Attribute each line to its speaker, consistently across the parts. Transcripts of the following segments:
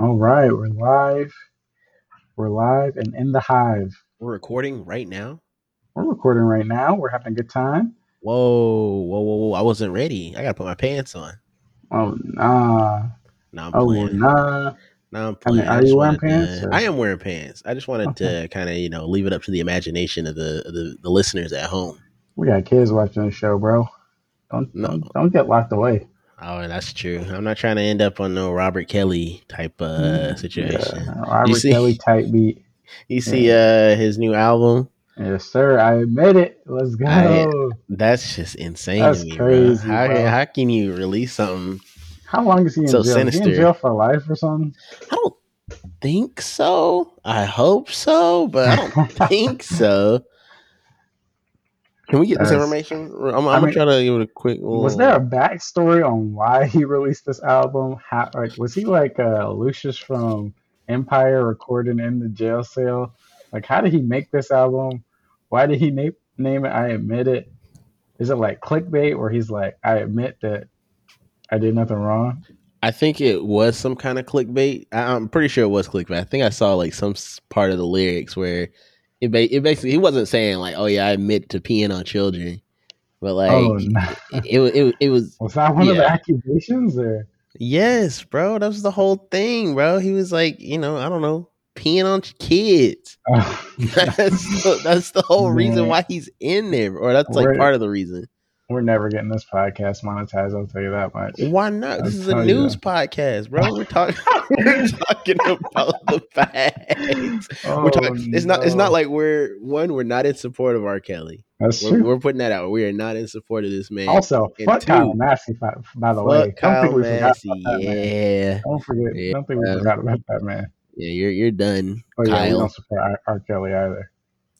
Speaker 1: All right, we're live. We're live and in the hive.
Speaker 2: We're recording right now.
Speaker 1: We're recording right now. We're having a good time.
Speaker 2: Whoa, whoa, whoa, whoa! I wasn't ready. I gotta put my pants on.
Speaker 1: Oh nah.
Speaker 2: Now I'm
Speaker 1: Oh
Speaker 2: playing.
Speaker 1: nah.
Speaker 2: Now I'm
Speaker 1: I mean, are
Speaker 2: just
Speaker 1: you wearing
Speaker 2: wanted to-
Speaker 1: pants,
Speaker 2: I am wearing pants. I just wanted to kind of you know leave it up to the imagination of the of the, the listeners at home.
Speaker 1: We got kids watching the show, bro. Don't
Speaker 2: No.
Speaker 1: don't, don't get locked away.
Speaker 2: Oh, that's true. I'm not trying to end up on no Robert Kelly type uh situation.
Speaker 1: Yeah. Robert
Speaker 2: see-
Speaker 1: Kelly type beat.
Speaker 2: You see uh his new album?
Speaker 1: Yes, sir. I admit it. Let's go.
Speaker 2: I- That's just insane
Speaker 1: That's
Speaker 2: to me,
Speaker 1: crazy,
Speaker 2: bro. How,
Speaker 1: bro.
Speaker 2: how can you release something?
Speaker 1: How long is he in
Speaker 2: So
Speaker 1: jail? Is he in jail for life or something?
Speaker 2: I don't think so. I hope so, but I don't think so. Can we get this information? I'm, I'm
Speaker 1: I
Speaker 2: gonna try to give it a quick.
Speaker 1: Was there a backstory on why he released this album? How, like, was he like uh, Lucius from Empire recording in the jail cell? Like, how did he make this album? Why did he name name it? I admit it. Is it like clickbait where he's like, I admit that I did nothing wrong?
Speaker 2: I think it was some kind of clickbait. I, I'm pretty sure it was clickbait. I think I saw like some part of the lyrics where it, ba- it basically he wasn't saying like, "Oh yeah, I admit to peeing on children," but like
Speaker 1: oh, no.
Speaker 2: it, it, it, it was
Speaker 1: was that one of the accusations? Or
Speaker 2: yes, bro. That was the whole thing, bro. He was like, you know, I don't know, peeing on kids.
Speaker 1: oh,
Speaker 2: that's the, that's the whole reason why he's in there, or that's like
Speaker 1: We're-
Speaker 2: part of the reason.
Speaker 1: We're never getting this podcast monetized. I'll tell you that much.
Speaker 2: Why not? This
Speaker 1: I'll
Speaker 2: is a news
Speaker 1: that.
Speaker 2: podcast, bro. We're talking. we're talking about the facts.
Speaker 1: Oh,
Speaker 2: We're talking, it's not. It's not like we're one. We're not in support of R. Kelly.
Speaker 1: that's
Speaker 2: We're,
Speaker 1: true.
Speaker 2: we're putting that out. We are not in support of this man.
Speaker 1: Also,
Speaker 2: and
Speaker 1: fuck
Speaker 2: two,
Speaker 1: Kyle Massey, by, by the way. Don't
Speaker 2: Kyle
Speaker 1: think we forgot
Speaker 2: Massey.
Speaker 1: about that man.
Speaker 2: Yeah,
Speaker 1: Don't forget.
Speaker 2: Yeah.
Speaker 1: Don't think we forgot about that man.
Speaker 2: yeah. You're you're done,
Speaker 1: Oh yeah, we
Speaker 2: Kyle.
Speaker 1: don't support R. R. Kelly either.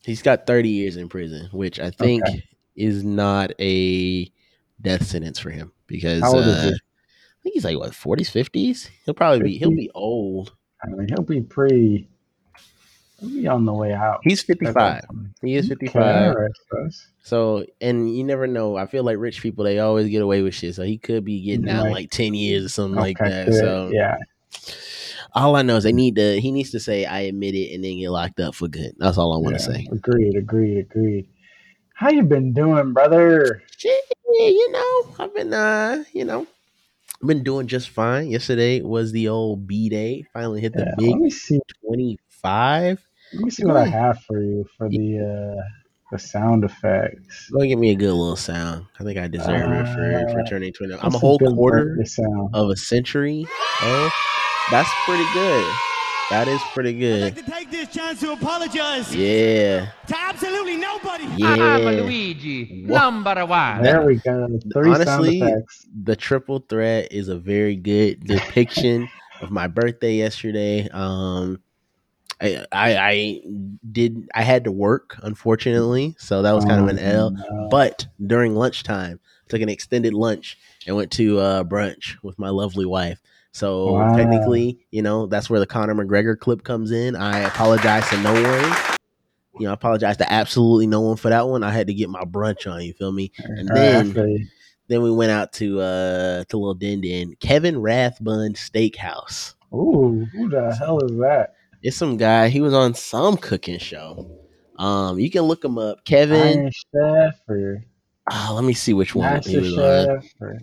Speaker 2: He's got 30 years in prison, which I think
Speaker 1: Okay.
Speaker 2: Is not a death sentence for him because
Speaker 1: How old is
Speaker 2: uh? I think he's like what 40s, 50s. He'll probably be he'll be old.
Speaker 1: I mean, he'll be pretty. He'll be on the way out.
Speaker 2: He's 55. He is 55.
Speaker 1: all right, sus.
Speaker 2: So, and you never know. I feel like rich people they always get away with shit. So he could be getting out
Speaker 1: Right.
Speaker 2: like 10 years or something like that.
Speaker 1: good.
Speaker 2: So
Speaker 1: yeah,
Speaker 2: all I know is they need to. He needs to say I admit it and then get locked up for good. That's all I want to
Speaker 1: yeah.
Speaker 2: say.
Speaker 1: Agreed. Agreed. Agreed. How you been doing, brother?
Speaker 2: Shit, you know, I've been uh, you know, been doing just fine. Yesterday was the old B day. Finally hit the
Speaker 1: Yeah,
Speaker 2: big
Speaker 1: let me see.
Speaker 2: twenty five.
Speaker 1: Let me see what I have for you for the uh the sound effects.
Speaker 2: Go give me a good little sound. I think I deserve it for for
Speaker 1: Uh,
Speaker 2: turning twenty. I'm a whole
Speaker 1: good
Speaker 2: quarter
Speaker 1: sound.
Speaker 2: of a century. Oh, that's pretty good. That is pretty
Speaker 3: I'd
Speaker 2: good.
Speaker 3: like to take this chance to apologize
Speaker 2: Yeah,
Speaker 3: to absolutely nobody.
Speaker 4: I'm
Speaker 2: yeah.
Speaker 4: Luigi,
Speaker 2: Wha-
Speaker 4: number one.
Speaker 1: There we go. Three
Speaker 2: Honestly,
Speaker 1: sound effects.
Speaker 2: the triple threat is a very good depiction of my birthday yesterday. Um, I, I I did I had to work unfortunately, so that was kind of an L.
Speaker 1: Oh, no.
Speaker 2: But during lunchtime, took an extended lunch and went to uh, brunch with my lovely wife. So
Speaker 1: Wow.
Speaker 2: technically, you know, that's where the Conor McGregor clip comes in. I apologize to no one. You know, I apologize to absolutely no one for that one. I had to get my brunch on. You feel me? And
Speaker 1: All
Speaker 2: then then we went out to uh to Little Din Din, Kevin Rathbun Steakhouse.
Speaker 1: Ooh, who the hell is that?
Speaker 2: It's some guy. He was on some cooking show. Um, you can look him up, Kevin.
Speaker 1: Iron Chef or
Speaker 2: ah, let me see which one he
Speaker 1: Master
Speaker 2: was on.
Speaker 1: Or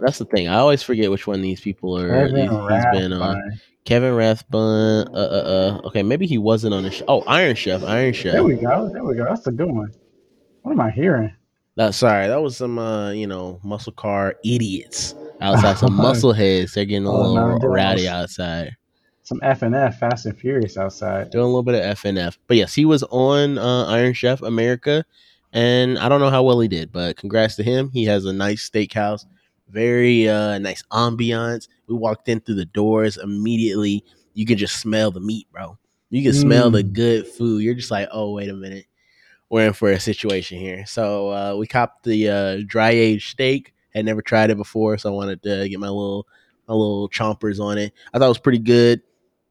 Speaker 2: That's the thing. I always forget which one these people are.
Speaker 1: Kevin
Speaker 2: he's, been on.
Speaker 1: Rathbun.
Speaker 2: Kevin Rathbun. Uh, uh, uh. Okay, maybe he wasn't on the show. Oh, Iron Chef. Iron Chef.
Speaker 1: There we go. There we go. That's a good one. What am I hearing?
Speaker 2: That sorry, that was some uh, you know, muscle car idiots outside. Some muscle heads. They're getting a
Speaker 1: Oh,
Speaker 2: little
Speaker 1: no,
Speaker 2: rowdy outside.
Speaker 1: Some F and F, Fast and Furious outside.
Speaker 2: doing a little bit of FNF. But yes, he was on uh, Iron Chef America, and I don't know how well he did, but congrats to him. He has a nice steakhouse, very uh, nice ambiance. We walked in through the doors immediately. You can just smell the meat, bro. You can smell the
Speaker 1: Mm.
Speaker 2: good food. You're just like, oh, wait a minute. We're in for a situation here. So uh, we copped the uh, dry aged steak. Had never tried it before, so I wanted to get my little my little chompers on it. I thought it was pretty good.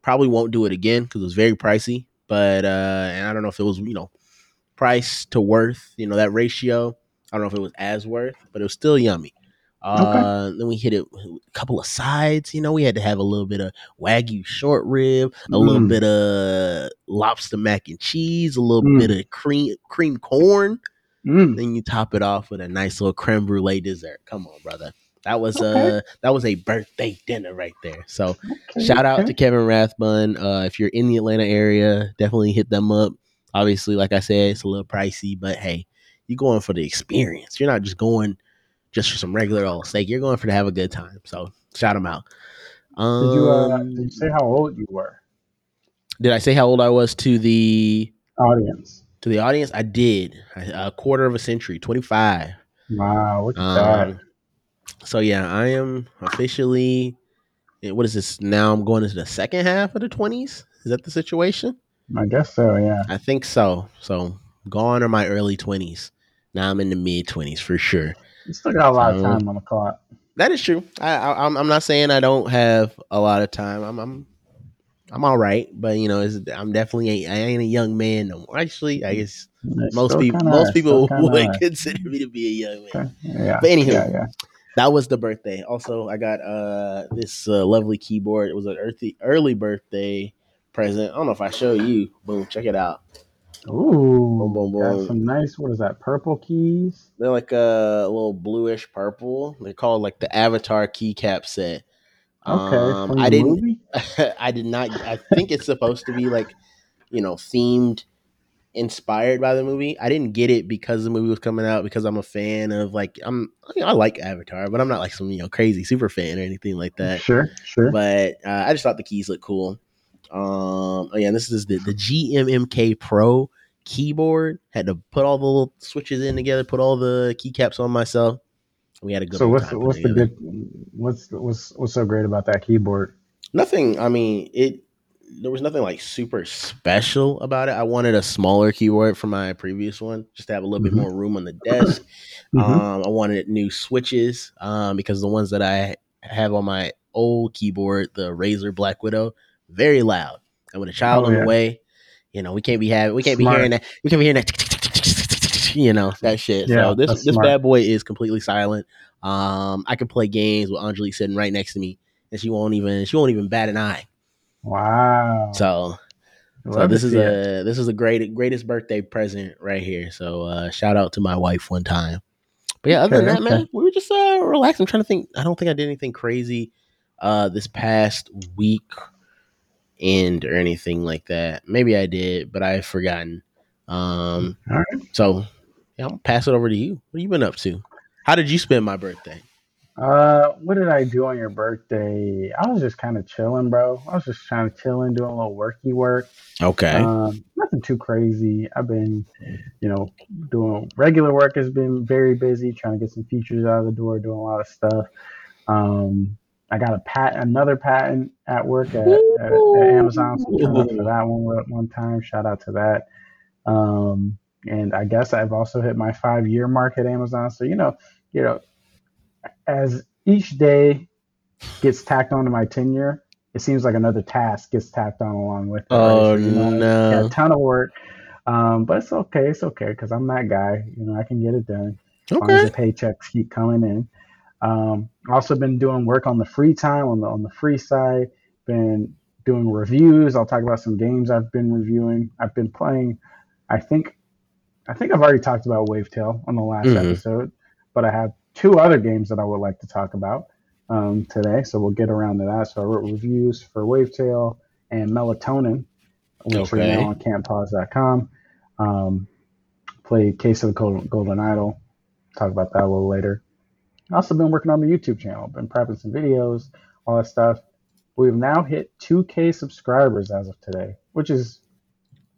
Speaker 2: Probably won't do it again because it was very pricey. But uh, and I don't know if it was you know price to worth, you know that ratio. I don't know if it was as worth, but it was still yummy. Uh, Then we hit it a couple of sides. You know, we had to have a little bit of wagyu short rib, a little
Speaker 1: Mm.
Speaker 2: bit of lobster mac and cheese, a little
Speaker 1: Mm.
Speaker 2: bit of cream cream corn.
Speaker 1: Mm.
Speaker 2: Then you top it off with a nice little creme brulee dessert. Come on, brother. That was
Speaker 1: Okay.
Speaker 2: uh that was a birthday dinner right there. So
Speaker 1: Okay,
Speaker 2: shout out to Kevin Rathbun. Uh, if you're in the Atlanta area, definitely hit them up. Obviously, like I said, it's a little pricey, but hey, you're going for the experience. You're not just going just for some regular old steak. You're going for to have a good time. So shout them out. Um,
Speaker 1: Did you uh, did you say how old you were?
Speaker 2: did I say how old I was to the
Speaker 1: Audience.
Speaker 2: to the audience? I did. A quarter of a century, 25.
Speaker 1: Wow, look at that.
Speaker 2: Um, so yeah, I am officially. eh, What is this? Now I'm going into the second half of the 20s. Is that the situation?
Speaker 1: I guess so. Yeah.
Speaker 2: I think so. So gone are my early 20s. Now I'm in the mid 20s for sure.
Speaker 1: You still got a lot of time on the clock.
Speaker 2: That is true. I, I I'm I'm not saying I don't have a lot of time. I'm I'm I'm all right, but you know, it's, I'm definitely ain't, I ain't a young man no more. Actually, I guess
Speaker 1: It's
Speaker 2: most people most people would consider me to be a young man.
Speaker 1: okay, Yeah.
Speaker 2: But anywho,
Speaker 1: yeah, yeah.
Speaker 2: that was the birthday. Also, I got uh this uh, lovely keyboard. It was an earthy, early birthday present. I don't know if I show you. Boom, check it out.
Speaker 1: Ooh,
Speaker 2: Boom, boom,
Speaker 1: got some nice. What is that? Purple keys.
Speaker 2: They're like a little bluish purple. They're called like the Avatar keycap set.
Speaker 1: Okay,
Speaker 2: Um, I didn't. I did not. I think it's supposed to be like, you know, themed, inspired by the movie. I didn't get it because the movie was coming out because I'm a fan of like I'm. You know, I like Avatar, but I'm not like some you know crazy super fan or anything like that.
Speaker 1: Sure, sure.
Speaker 2: But uh, I just thought the keys looked cool. Um, oh yeah, and this is the the GMMK Pro keyboard. Had to put all the little switches in together, put all the keycaps on myself. We had a good.
Speaker 1: so what's
Speaker 2: time
Speaker 1: the, what's the good? What's what's what's so great about that keyboard?
Speaker 2: Nothing. I mean, it. There was nothing like super special about it. I wanted a smaller keyboard for my previous one, just to have a little
Speaker 1: Mhm.
Speaker 2: bit more room on the desk.
Speaker 1: Mhm.
Speaker 2: Um, I wanted new switches um, because the ones that I have on my old keyboard, the Razer Black Widow, very loud. And with a child
Speaker 1: Oh,
Speaker 2: on
Speaker 1: yeah.
Speaker 2: the way, you know, we can't be having, we can't
Speaker 1: Smart.
Speaker 2: be hearing that, we can't be hearing that, you know, that shit.
Speaker 1: Yeah,
Speaker 2: so this this
Speaker 1: smart.
Speaker 2: bad boy is completely silent. Um, I can play games with Angelique sitting right next to me, and she won't even she won't even bat an eye.
Speaker 1: Wow.
Speaker 2: So so this is
Speaker 1: see it.
Speaker 2: a this is a great greatest birthday present right here. So uh shout out to my wife one time. But yeah, other than
Speaker 1: Okay,
Speaker 2: that, man, we were just uh relaxed. I'm trying to think. I don't think I did anything crazy uh this past week end or anything like that. Maybe I did, but I've forgotten. Um
Speaker 1: All right.
Speaker 2: so yeah, I'm gonna pass it over to you. What have you been up to? How did you spend my birthday?
Speaker 1: Uh, what did I do on your birthday? I was just kind of chilling, bro. I was just trying to chilling, doing a little worky work.
Speaker 2: Okay.
Speaker 1: Um, nothing too crazy. I've been, you know, doing regular work. Has been very busy, trying to get some features out of the door, doing a lot of stuff. Um, I got a pat, another patent at work at, at, at Amazon. So to that one one time. Shout out to that. Um, and I guess I've also hit my five year mark at Amazon. So you know, you know, as each day gets tacked onto my tenure, it seems like another task gets tacked on along with it.
Speaker 2: Oh,
Speaker 1: you know,
Speaker 2: no.
Speaker 1: yeah, a ton of work. Um, but it's okay. It's okay because I'm that guy. You know, I can get it done as long as the paychecks keep coming in. Um, also been doing work on the free time on the on the free side. Been doing reviews. I'll talk about some games I've been reviewing. I've been playing. I think I think I've already talked about Wavetale on the last
Speaker 2: Mhm.
Speaker 1: episode, but I have two other games that I would like to talk about um, today. So we'll get around to that. So I wrote reviews for Wavetale and Melatonin, which
Speaker 2: Okay.
Speaker 1: are now on can'tpause.com. Um, played Case of the Golden Idol. Talk about that a little later. I've also been working on the YouTube channel. Been prepping some videos, all that stuff. We've now hit 2K subscribers as of today, which is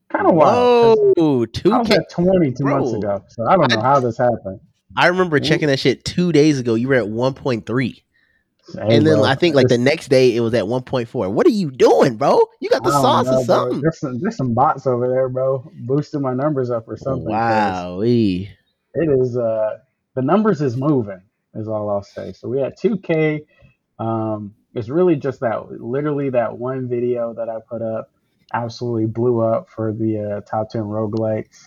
Speaker 1: kind of wild.
Speaker 2: Whoa,
Speaker 1: I
Speaker 2: two
Speaker 1: was at 20 two months ago, so I don't know
Speaker 2: I-
Speaker 1: how this happened.
Speaker 2: I remember checking that shit two days ago. You were at 1.3.
Speaker 1: Hey,
Speaker 2: and then
Speaker 1: bro,
Speaker 2: I think like the next day it was at 1.4. What are you doing, bro? You got the sauce
Speaker 1: know,
Speaker 2: or something.
Speaker 1: There's some, there's some bots over there, bro, boosting my numbers up or something.
Speaker 2: Wow.
Speaker 1: It is uh the numbers is moving, is all I'll say. So we had 2K. Um, it's really just that literally that one video that I put up absolutely blew up for the uh, top 10 roguelikes.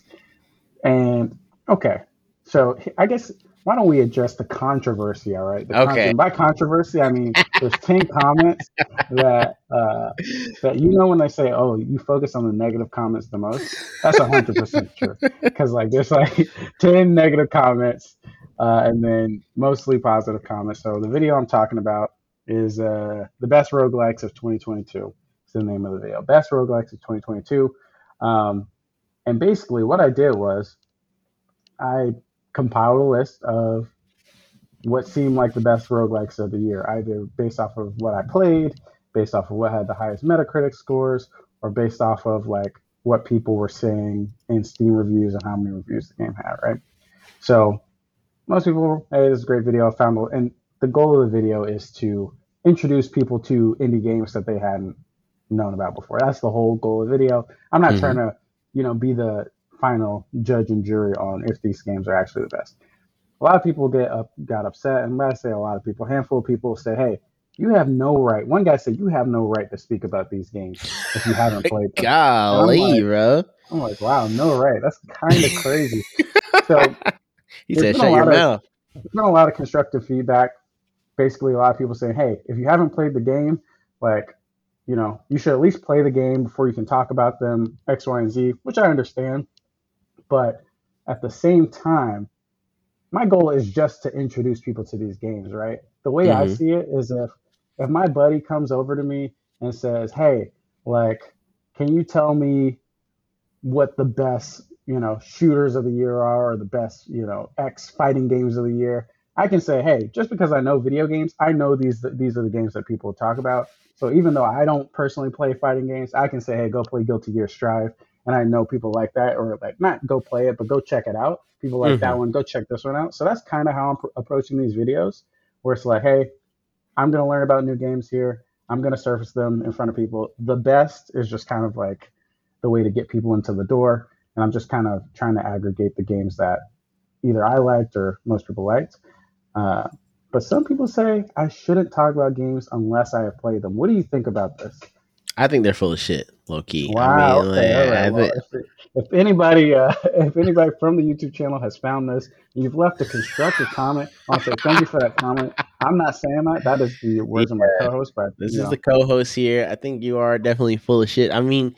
Speaker 1: And okay, so I guess why don't we address the controversy? All right. The
Speaker 2: Okay.
Speaker 1: and by controversy, I mean there's ten comments that uh, that you know when they say, "Oh, you focus on the negative comments the most." That's hundred percent true. Because like there's like ten negative comments, uh, and then mostly positive comments. So the video I'm talking about is uh, the best roguelikes of 2022. It's the name of the video. Best roguelikes of 2022. Um, and basically, what I did was I compiled a list of what seemed like the best roguelikes of the year, either based off of what I played, based off of what had the highest Metacritic scores, or based off of like what people were saying in Steam reviews and how many reviews the game had, right? So most people, hey, this is a great video. I found, and the goal of the video is to introduce people to indie games that they hadn't known about before. That's the whole goal of the video. I'm not
Speaker 2: Mhm.
Speaker 1: trying to, you know, be the final judge and jury on if these games are actually the best. A lot of people get up, got upset, and when I say a lot of people, a handful of people say, "Hey, you have no right." One guy said, "You have no right to speak about these games if you haven't played them."
Speaker 2: Golly,
Speaker 1: I'm like-
Speaker 2: bro.
Speaker 1: I'm like, "Wow, no right. That's kind of crazy." so
Speaker 2: He
Speaker 1: There's
Speaker 2: said, "Shut your
Speaker 1: of-
Speaker 2: mouth."
Speaker 1: there's been a lot of constructive feedback. Basically, a lot of people saying, "Hey, if you haven't played the game, like, you know, you should at least play the game before you can talk about them X, Y, and Z," which I understand. But at the same time, my goal is just to introduce people to these games, right? The way I
Speaker 2: Mhm.
Speaker 1: see it is if if my buddy comes over to me and says, "Hey, like, can you tell me what the best, you know, shooters of the year are or the best, you know, X fighting games of the year?" I can say, "Hey, just because I know video games, I know these these are the games that people talk about." So even though I don't personally play fighting games, I can say, "Hey, go play Guilty Gear Strive." And I know people like that, or like not go play it, but go check it out. People like that
Speaker 2: Mhm.
Speaker 1: one, go check this one out. So that's kind of how I'm pr- approaching these videos, where it's like, hey, I'm going to learn about new games here. I'm going to surface them in front of people. The best is just kind of like the way to get people into the door. And I'm just kind of trying to aggregate the games that either I liked or most people liked. Uh, but some people say I shouldn't talk about games unless I have played them. What do you think about this?
Speaker 2: I think they're full of shit, low key.
Speaker 1: Wow.
Speaker 2: I mean,
Speaker 1: okay.
Speaker 2: like,
Speaker 1: right. Well, if, if anybody, uh, if anybody from the YouTube channel has found this, and you've left a constructive comment, I'll say thank you for that comment. I'm not saying that. That is the words of my co-host, but
Speaker 2: this is
Speaker 1: know,
Speaker 2: the co-host here. I think you are definitely full of shit. I mean,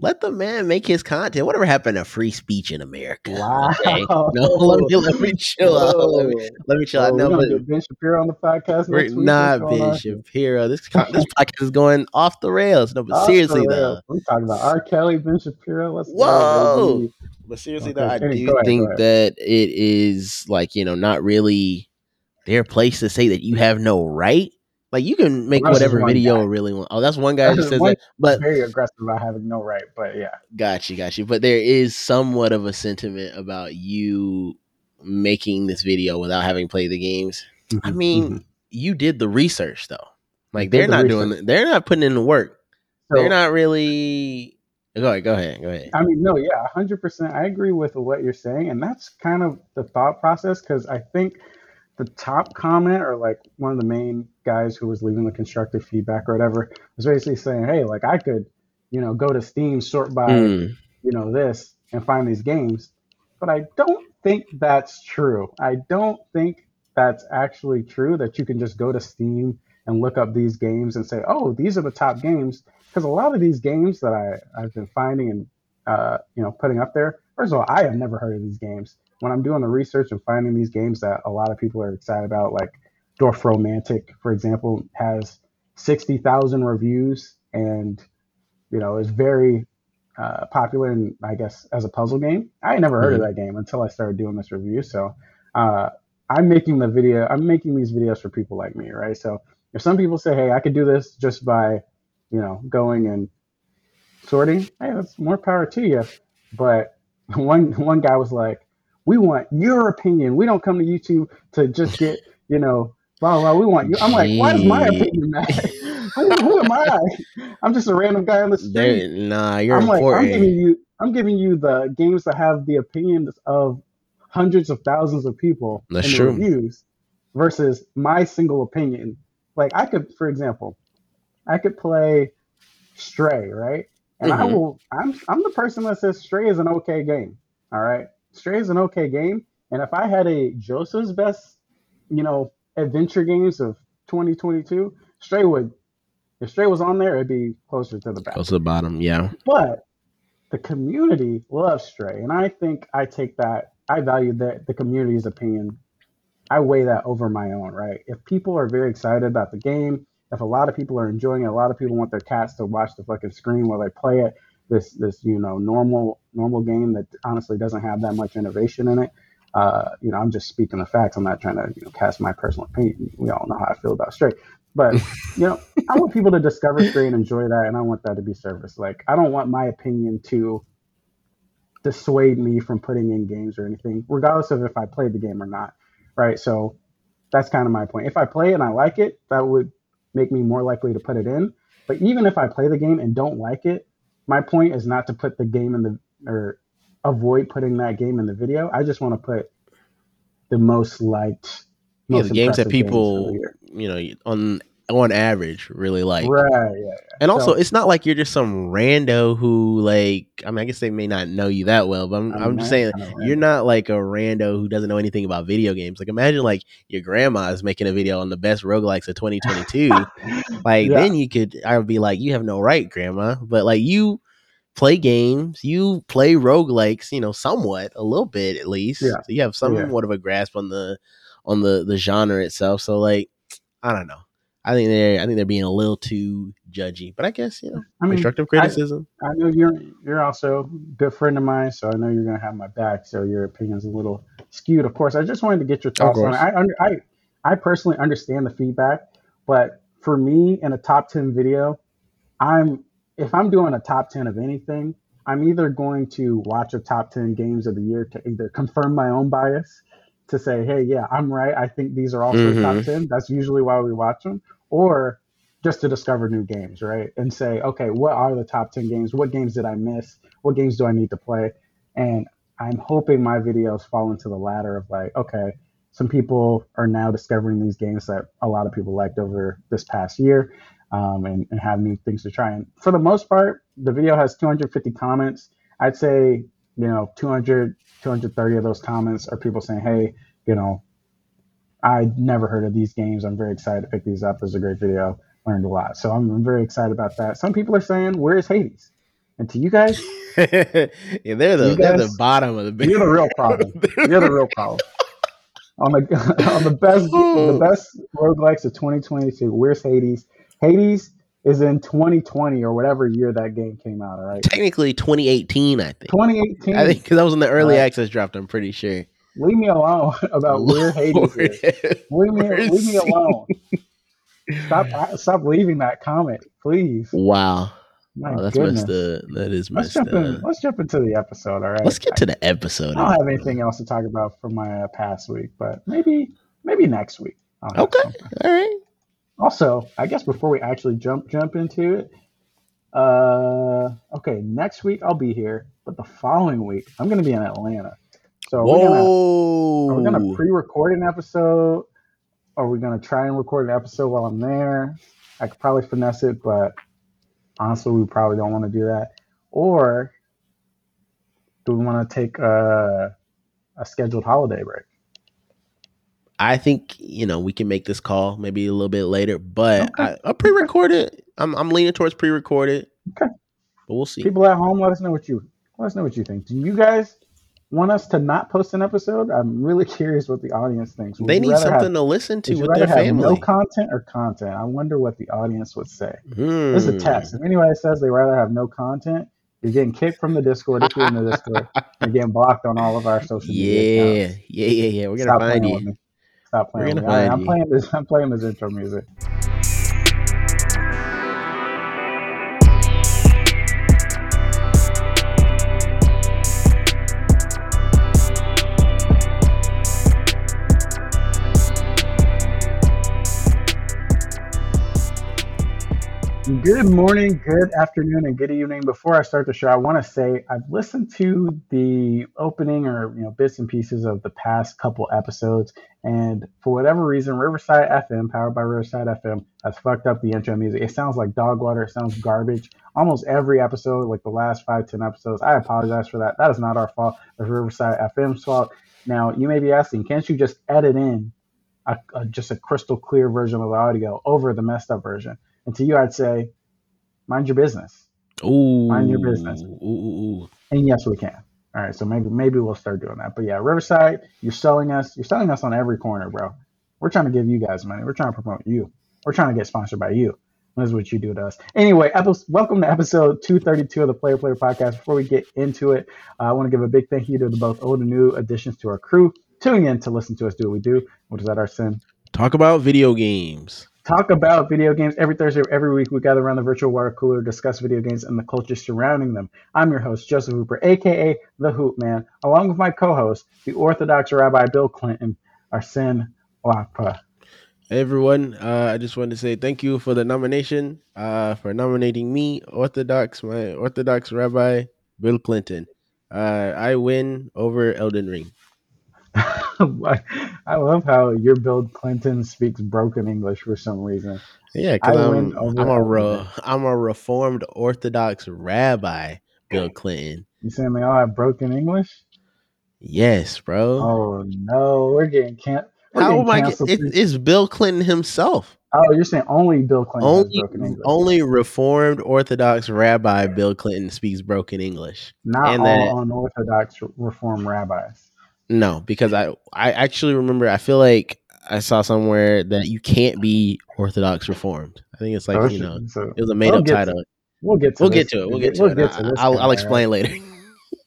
Speaker 2: let the man make his content. Whatever happened to free speech in America?
Speaker 1: Wow.
Speaker 2: Okay? No, let me let me chill out. Let me, let me chill out. No, but
Speaker 1: Ben Shapiro on the podcast.
Speaker 2: we're
Speaker 1: week?
Speaker 2: not
Speaker 1: What's
Speaker 2: Ben? Shapiro. This this podcast is going off the rails. No, but
Speaker 1: Off
Speaker 2: seriously though,
Speaker 1: rails. we talking about R. Kelly, Ben Shapiro. Let's
Speaker 2: Whoa. But seriously
Speaker 1: Okay,
Speaker 2: though, I do
Speaker 1: ahead,
Speaker 2: think that it is like you know not really their place to say that you have no right. Like you can make
Speaker 1: Well,
Speaker 2: whatever video
Speaker 1: guy.
Speaker 2: really want. Oh, that's one guy who says that. But
Speaker 1: Very aggressive about having no right, but yeah.
Speaker 2: got you, got you. But there is somewhat of a sentiment about you making this video without having played the games. I
Speaker 1: Mhm,
Speaker 2: mean,
Speaker 1: mhm.
Speaker 2: you did the research though. Like they're
Speaker 1: the
Speaker 2: not doing.
Speaker 1: research.
Speaker 2: it. They're not putting in the work.
Speaker 1: So-
Speaker 2: they're not really. Go ahead. Go ahead. Go ahead.
Speaker 1: I mean, no, yeah, hundred percent. I agree with what you're saying, and that's kind of the thought process because I think the top comment or like one of the main guys who was leaving the constructive feedback or whatever was basically saying, "Hey, like I could, you know, go to Steam, sort by,
Speaker 2: Mm,
Speaker 1: you know, this, and find these games," but I don't think that's true. I don't think that's actually true that you can just go to Steam and look up these games and say, "Oh, these are the top games." Because a lot of these games that I I've been finding and uh, you know putting up there, first of all, I have never heard of these games. When I'm doing the research and finding these games that a lot of people are excited about, like Dorfromantik, for example, has sixty thousand reviews and you know is very uh, popular and I guess as a puzzle game. I never heard of that game until I started doing this review. So uh, I'm making the video. I'm making these videos for people like me, right? So if some people say, "Hey, I could do this just by," you know, going and sorting, hey, that's more power to you. But one one guy was like, "We want your opinion. We don't come to YouTube to just get, you know, blah blah. We want you." I'm like, "Why does my opinion matter? who, who am I? I'm just a random guy on the street."
Speaker 2: There- nah, you're
Speaker 1: I'm like, I'm giving you, I'm giving you the games that have the opinions of hundreds of thousands of people
Speaker 2: That's
Speaker 1: in the
Speaker 2: true.
Speaker 1: reviews versus my single opinion. Like I could, for example, I could play Stray, right? And I
Speaker 2: Mhm.
Speaker 1: will. I'm I'm the person that says Stray is an okay game. All right, Stray is an okay game, And if I had a Joseph's best, you know, adventure games of 2022, Stray would. If Stray was on there, it'd be closer to the back.
Speaker 2: Goes to the bottom. Yeah.
Speaker 1: But the community loves Stray, and I think I take that. I value that the community's opinion. I weigh that over my own. Right? If people are very excited about the game, if a lot of people are enjoying it, a lot of people want their cats to watch the fucking screen while they play it. This this you know normal normal game that honestly doesn't have that much innovation in it. Uh, you know, I'm just speaking the facts. I'm not trying to you know cast my personal opinion. We all know how I feel about Stray, but you know, I want people to discover Stray and enjoy that, and I want that to be service. Like, I don't want my opinion to dissuade me from putting in games or anything, regardless of if I played the game or not. Right. So that's kind of my point. If I play it and I like it, that would make me more likely to put it in. But even if I play the game and don't like it, my point is not to put the game in the or avoid putting that game in the video. I just want to put the most liked,
Speaker 2: Yeah,
Speaker 1: most
Speaker 2: the games that people, you know, on on average really like.
Speaker 1: Right. Yeah. yeah.
Speaker 2: And also,
Speaker 1: So-
Speaker 2: it's not like you're just some rando who like. I mean, I guess they may not know you that well, but I'm,
Speaker 1: I'm
Speaker 2: I'm just saying you're not like a rando who doesn't know anything about video games. Like, imagine like your grandma is making a video on the best roguelikes of 2022. like,
Speaker 1: Yeah.
Speaker 2: then you could, I would be like, you have no right, grandma. But like, you play games, you play roguelikes, you know, somewhat, a little bit at least.
Speaker 1: Yeah.
Speaker 2: So you have somewhat of a grasp on the on the the genre itself. So like, I don't know. I think they're I think they're being a little too judgy, but I guess you know
Speaker 1: I mean,
Speaker 2: constructive criticism.
Speaker 1: I know you're you're also a good friend of mine, so I know you're gonna have my back. So your opinion's a little skewed, of course. I just wanted to get your thoughts on it. I under, I I personally understand the feedback, but for me, in a top ten video, I'm if I'm doing a top ten of anything, I'm either going to watch a top ten games of the year to either confirm my own bias to say, hey, yeah, I'm right. I think these are also top
Speaker 2: Mhm.
Speaker 1: ten. That's usually why we watch them, or just to discover new games, right? And say, okay, what are the top 10 games? What games did I miss? What games do I need to play? And I'm hoping my videos fall into the latter of like, okay, some people are now discovering these games that a lot of people liked over this past year um, and, and have new things to try. And for the most part, the video has 250 comments. I'd say, you know, 200, 230 of those comments are people saying, hey, you know, I never heard of these games. I'm very excited to pick these up. It was a great video. Learned a lot. So I'm, very excited about that. Some people are saying, where's Hades? And to you guys,
Speaker 2: yeah, they're the
Speaker 1: You
Speaker 2: they're the bottom of the
Speaker 1: you're the real problem. You're the real problem. On the on the best the best roguelikes of 2022, where's Hades? Hades is in 2020 or whatever year that game came out. All right,
Speaker 2: Technically 2018, I think.
Speaker 1: 2018.
Speaker 2: I think because that was in the early
Speaker 1: Right.
Speaker 2: access dropped. I'm pretty sure.
Speaker 1: leave me alone about where Hades is. Leave me, leave me alone. Stop stop leaving that comment, please.
Speaker 2: Wow.
Speaker 1: My
Speaker 2: Oh, that's
Speaker 1: goodness.
Speaker 2: messed up. That is
Speaker 1: Let's
Speaker 2: messed
Speaker 1: jump in. Let's jump into the episode. All right.
Speaker 2: Let's get to the episode.
Speaker 1: I don't have anything else to talk about from my uh, past week, but maybe maybe next week.
Speaker 2: Okay. All right.
Speaker 1: Also, I guess before we actually jump jump into it, uh, okay, next week I'll be here, but the following week I'm going to be in Atlanta. So we're gonna are we gonna pre-record an episode? Are we gonna try and record an episode while I'm there? I could probably finesse it, but honestly, we probably don't want to do that. Or do we want to take a, a scheduled holiday break?
Speaker 2: I think you know we can make this call maybe a little bit later, but
Speaker 1: Okay.
Speaker 2: I, I'll pre-record. I'm I'm leaning towards pre-recorded.
Speaker 1: Okay.
Speaker 2: But we'll see.
Speaker 1: People at home, let us know what you let us know what you think. Do you guys want us to not post an episode? I'm really curious what the audience thinks. Would
Speaker 2: they need something
Speaker 1: have,
Speaker 2: to listen to with their family.
Speaker 1: no content or content? I wonder what the audience would say.
Speaker 2: Hmm.
Speaker 1: This is a test. If anybody says they rather have no content, you're getting kicked from the Discord if you're in the Discord. You're getting blocked on all of our social media
Speaker 2: Yeah,
Speaker 1: accounts.
Speaker 2: yeah, yeah, yeah. We're gonna
Speaker 1: Stop
Speaker 2: find you.
Speaker 1: Stop
Speaker 2: We're
Speaker 1: playing
Speaker 2: gonna
Speaker 1: me. All right,
Speaker 2: find
Speaker 1: I'm
Speaker 2: you.
Speaker 1: playing this. I'm playing this intro music. Good morning, good afternoon, and good evening. Before I start the show, I want to say I've listened to the opening or you know bits and pieces of the past couple episodes, and for whatever reason, Riverside FM, powered by Riverside FM, has fucked up the intro music. It sounds like dog water. It sounds garbage. Almost every episode, like the last five, ten episodes. I apologize for that. That is not our fault. It's Riverside FM's fault. Now you may be asking, can't you just edit in a, a, just a crystal clear version of the audio over the messed up version? And to you, I'd say, mind your business.
Speaker 2: Ooh,
Speaker 1: Mind your business.
Speaker 2: Ooh, ooh, ooh.
Speaker 1: And yes, we can. All right, so maybe maybe we'll start doing that. But yeah, Riverside, you're selling us. You're selling us on every corner, bro. We're trying to give you guys money. We're trying to promote you. We're trying to get sponsored by you. That's what you do to us. Anyway, welcome to episode 232 of the Player Player Podcast. Before we get into it, uh, I want to give a big thank you to the both old and new additions to our crew tuning in to listen to us do what we do. What is that, Arsen?
Speaker 2: Talk about video games.
Speaker 1: Talk about video games every Thursday, or every week. We gather around the virtual water cooler, discuss video games and the culture surrounding them. I'm your host, Joseph Hooper, aka the Hoop Man, along with my co-host, the Orthodox Rabbi Bill Clinton, Arsen Lapa.
Speaker 2: Hey everyone, uh, I just wanted to say thank you for the nomination, uh, for nominating me, Orthodox, my Orthodox Rabbi Bill Clinton. Uh, I win over Elden Ring.
Speaker 1: I love how your Bill Clinton speaks broken English for some reason.
Speaker 2: Yeah, because I'm I'm a re- I'm a Reformed Orthodox Rabbi, Bill Clinton.
Speaker 1: You saying they all have broken English?
Speaker 2: Yes, bro.
Speaker 1: Oh no, we're getting can- we're
Speaker 2: How am I? Get, it, it's Bill Clinton himself.
Speaker 1: oh, you're saying only Bill Clinton
Speaker 2: Only
Speaker 1: broken English,
Speaker 2: only Reformed Orthodox Rabbi Bill Clinton speaks broken English.
Speaker 1: not
Speaker 2: and
Speaker 1: all
Speaker 2: that-
Speaker 1: unorthodox Reform rabbis.
Speaker 2: No, because I I actually remember I feel like I saw somewhere that you can't be Orthodox Reformed. I think it's like
Speaker 1: So
Speaker 2: you know
Speaker 1: so
Speaker 2: it was a made
Speaker 1: We'll
Speaker 2: up
Speaker 1: get to-
Speaker 2: title.
Speaker 1: we'll get to
Speaker 2: We'll
Speaker 1: this.
Speaker 2: get to it. We'll get to
Speaker 1: We'll
Speaker 2: it.
Speaker 1: get to
Speaker 2: I'll, I'll explain later.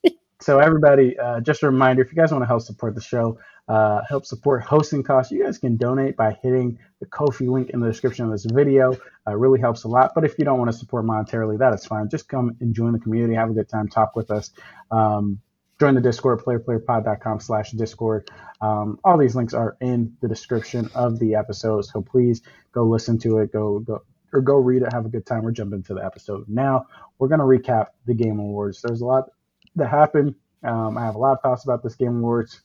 Speaker 1: So everybody, uh, just a reminder: if you guys want to help support the show, uh, help support hosting costs, you guys can donate by hitting the Ko-fi link in the description of this video. Uh, really helps a lot. But if you don't want to support monetarily, that is fine. Just come and join the community, have a good time, talk with us. Um, join the Discord, playerplayerpod.com slash Discord. Um, all these links are in the description of the episode, so please go listen to it, go go or go read it, have a good time. We're jumping into the episode now. We're gonna recap the Game Awards. There's a lot that happened. Um, I have a lot of thoughts about this Game Awards.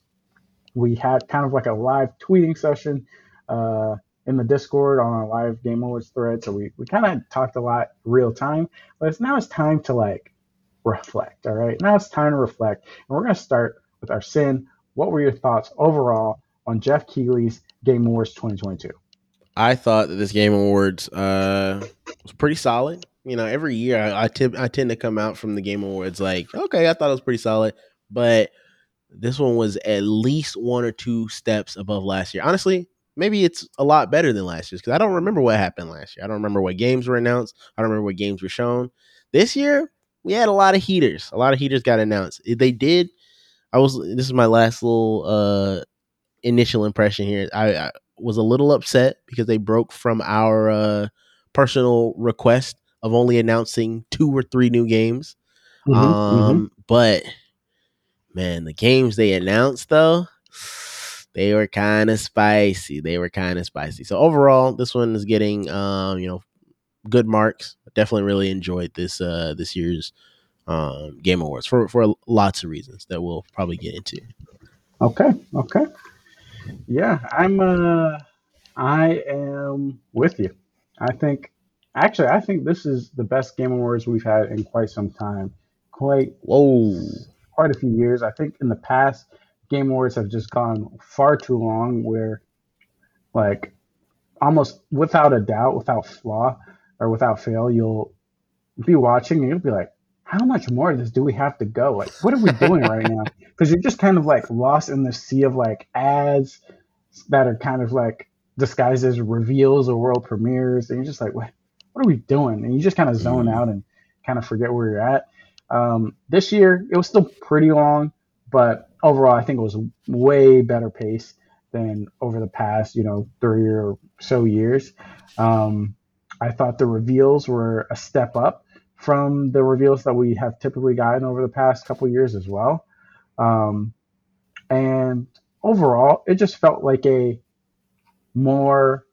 Speaker 1: We had kind of like a live tweeting session uh, in the Discord on our live Game Awards thread. So we, we kind of talked a lot real time, but it's now it's time to like reflect. All right. Now it's time to reflect. And we're going to start with Arsen. What were your thoughts overall on Geoff Keighley's Game Awards 2022?
Speaker 2: I thought that this Game Awards uh, was pretty solid. You know, every year I, I, tend to come out from the Game Awards like, okay, I thought it was pretty solid, but this one was at least one or two steps above last year. Honestly, maybe it's a lot better than last year's because I don't remember what happened last year. I don't remember what games were announced. I don't remember what games were shown. This year, we had a lot of heaters. A lot of heaters got announced. They did. I was. This is my last little uh initial impression here. I, I was a little upset because they broke from our uh, personal request of only announcing two or three new games.
Speaker 1: Mm-hmm,
Speaker 2: um, But man, the games they announced though, they were kind of spicy. They were kind of spicy. So overall, this one is getting um, you know good marks. Definitely really enjoyed this uh this year's um game awards for for lots of reasons that we'll probably get into.
Speaker 1: Okay, okay. Yeah, I'm uh I am with you. I think actually I think this is the best game awards we've had in quite some time. Quite
Speaker 2: Whoa.
Speaker 1: quite a few years. I think in the past game awards have just gone far too long where like almost without a doubt, without flaw or without fail, you'll be watching and you'll be like, how much more of this do we have to go? Like, what are we doing right now? Because you're just kind of like lost in the sea of like ads that are kind of like disguised as reveals or world premieres. And you're just like, what, what are we doing? And you just kind of zone
Speaker 2: Mhm.
Speaker 1: out and kind of forget where you're at. Um, this year, it was still pretty long, but overall, I think it was way better pace than over the past, you know, three or so years. Um, I thought the reveals were a step up from the reveals that we have typically gotten over the past couple years as well. Um, and overall, it just felt like a more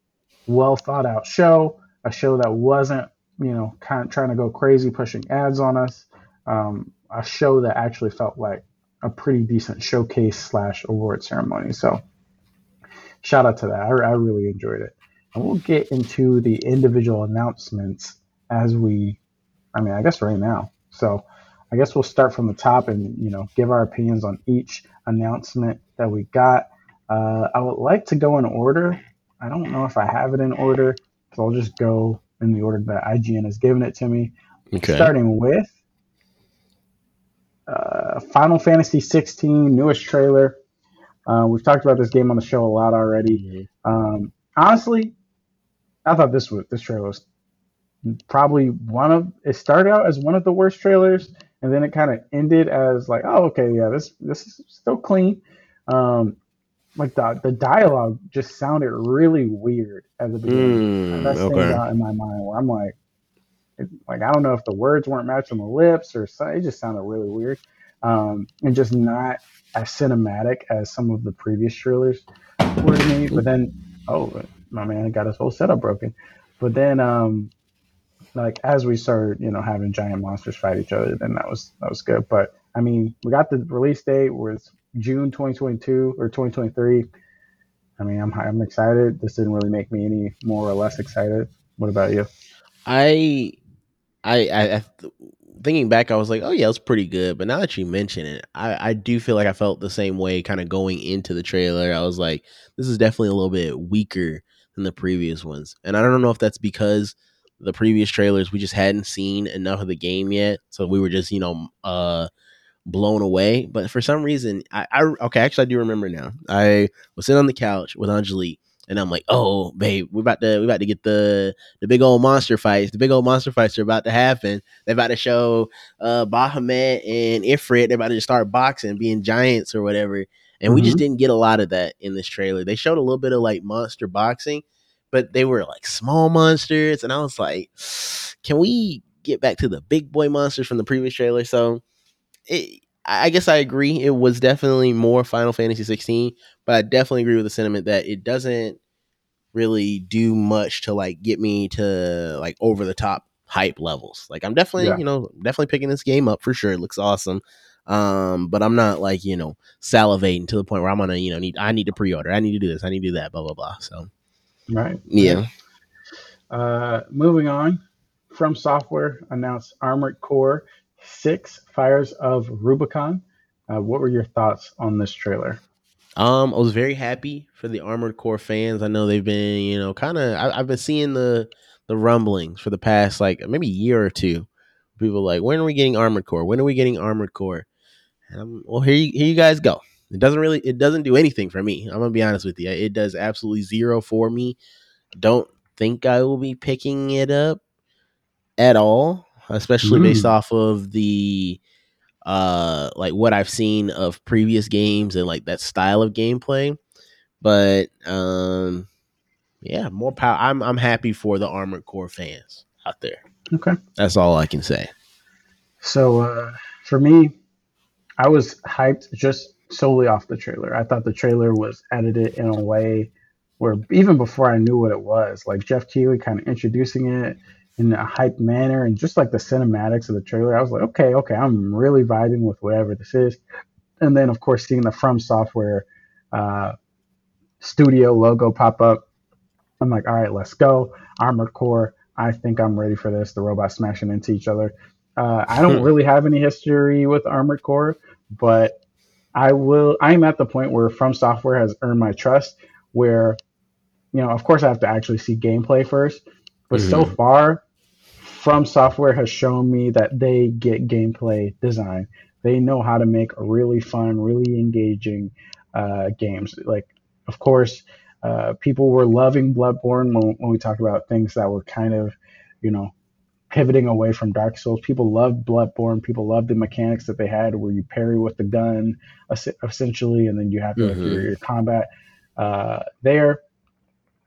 Speaker 1: well thought out show, a show that wasn't you know, kind of trying to go crazy, pushing ads on us. Um, a show that actually felt like a pretty decent showcase slash award ceremony. So shout out to that. I, I really enjoyed it. And we'll get into the individual announcements as we, I mean, I guess right now. So I guess we'll start from the top and you know give our opinions on each announcement that we got. Uh, I would like to go in order. I don't know if I have it in order, so I'll just go in the order that IGN has given it to me.
Speaker 2: Okay.
Speaker 1: Starting with uh, Final Fantasy 16 newest trailer. Uh, we've talked about this game on the show a lot already.
Speaker 2: Mhm.
Speaker 1: Um, honestly, I thought this was this trailer was probably one of it started out as one of the worst trailers, and then it kind of ended as like, oh, okay, yeah, this this is still clean. Um, like the the dialogue just sounded really weird at the beginning.
Speaker 2: Mm,
Speaker 1: that stands
Speaker 2: okay.
Speaker 1: out in my mind where I'm like, it, like I don't know if the words weren't matching the lips or something. It just sounded really weird, um, and just not as cinematic as some of the previous trailers were to me. But then, oh, my man got his whole setup broken. But then, um, like as we started, you know, having giant monsters fight each other, then that was that was good. But I mean, we got the release date was June 2022 or 2023. I mean, I'm I'm excited. This didn't really make me any more or less excited. What about you?
Speaker 2: I, I, I, thinking back, I was like, oh yeah, it's pretty good. But now that you mention it, I, I do feel like I felt the same way, kind of going into the trailer. I was like, this is definitely a little bit weaker than the previous ones, and I don't know if that's because the previous trailers we just hadn't seen enough of the game yet, so we were just you know uh blown away. But for some reason, I, I okay, actually I do remember now. I was sitting on the couch with Angelique, and I'm like, "Oh, babe, we're about to we about to get the the big old monster fights. The big old monster fights are about to happen. They're about to show uh Bahamut and Ifrit. They're about to just start boxing, being giants or whatever." And we just mm-hmm. didn't get a lot of that in this trailer. They showed a little bit of like monster boxing, but they were like small monsters, and I was like, "Can we get back to the big boy monsters from the previous trailer?" So it, I guess I agree. It was definitely more Final Fantasy 16, but I definitely agree with the sentiment that it doesn't really do much to like get me to like over the top hype levels. Like I'm definitely,
Speaker 1: Yeah.
Speaker 2: you know, definitely picking this game up for sure. It looks awesome. Um, but I'm not like, you know, salivating to the point where I'm gonna, you know, need I need to pre-order, I need to do this, I need to do that, blah blah blah. So
Speaker 1: Right.
Speaker 2: yeah.
Speaker 1: Uh, moving on, From Software announced Armored Core Six: Fires of Rubicon. Uh, what were your thoughts on this trailer?
Speaker 2: Um, I was very happy for the Armored Core fans. I know they've been, you know, kind of. I've been seeing the the rumblings for the past like maybe year or two. People like, when are we getting Armored Core? When are we getting Armored Core? I'm, well, here you, here you guys go. It doesn't really, it doesn't do anything for me. I'm gonna be honest with you. It does absolutely zero for me. Don't think I will be picking it up at all, especially based
Speaker 1: Mm.
Speaker 2: off of the uh like what I've seen of previous games and like that style of gameplay. But um yeah, more power. I'm I'm happy for the Armored Core fans out there.
Speaker 1: Okay.
Speaker 2: That's all I can say.
Speaker 1: So uh, for me, I was hyped just solely off the trailer. I thought the trailer was edited in a way where even before I knew what it was, like Geoff Keighley kind of introducing it in a hyped manner and just like the cinematics of the trailer, I was like, okay, okay, I'm really vibing with whatever this is. And then of course seeing the From Software uh, studio logo pop up, I'm like, all right, let's go. Armored Core. I think I'm ready for this. The robots smashing into each other. Uh, I don't really have any history with Armored Core, but I will. I'm at the point where From Software has earned my trust. Where, you know, of course, I have to actually see gameplay first. But so far, From Software has shown me that they get gameplay design. They know how to make really fun, really engaging uh, games. Like, of course, uh, people were loving Bloodborne when, when we talk about things that were kind of, you know, pivoting away from Dark Souls. People loved Bloodborne. People loved the mechanics that they had, where you parry with the gun, essentially, and then you have your,
Speaker 2: Mhm.
Speaker 1: your, your combat uh, there.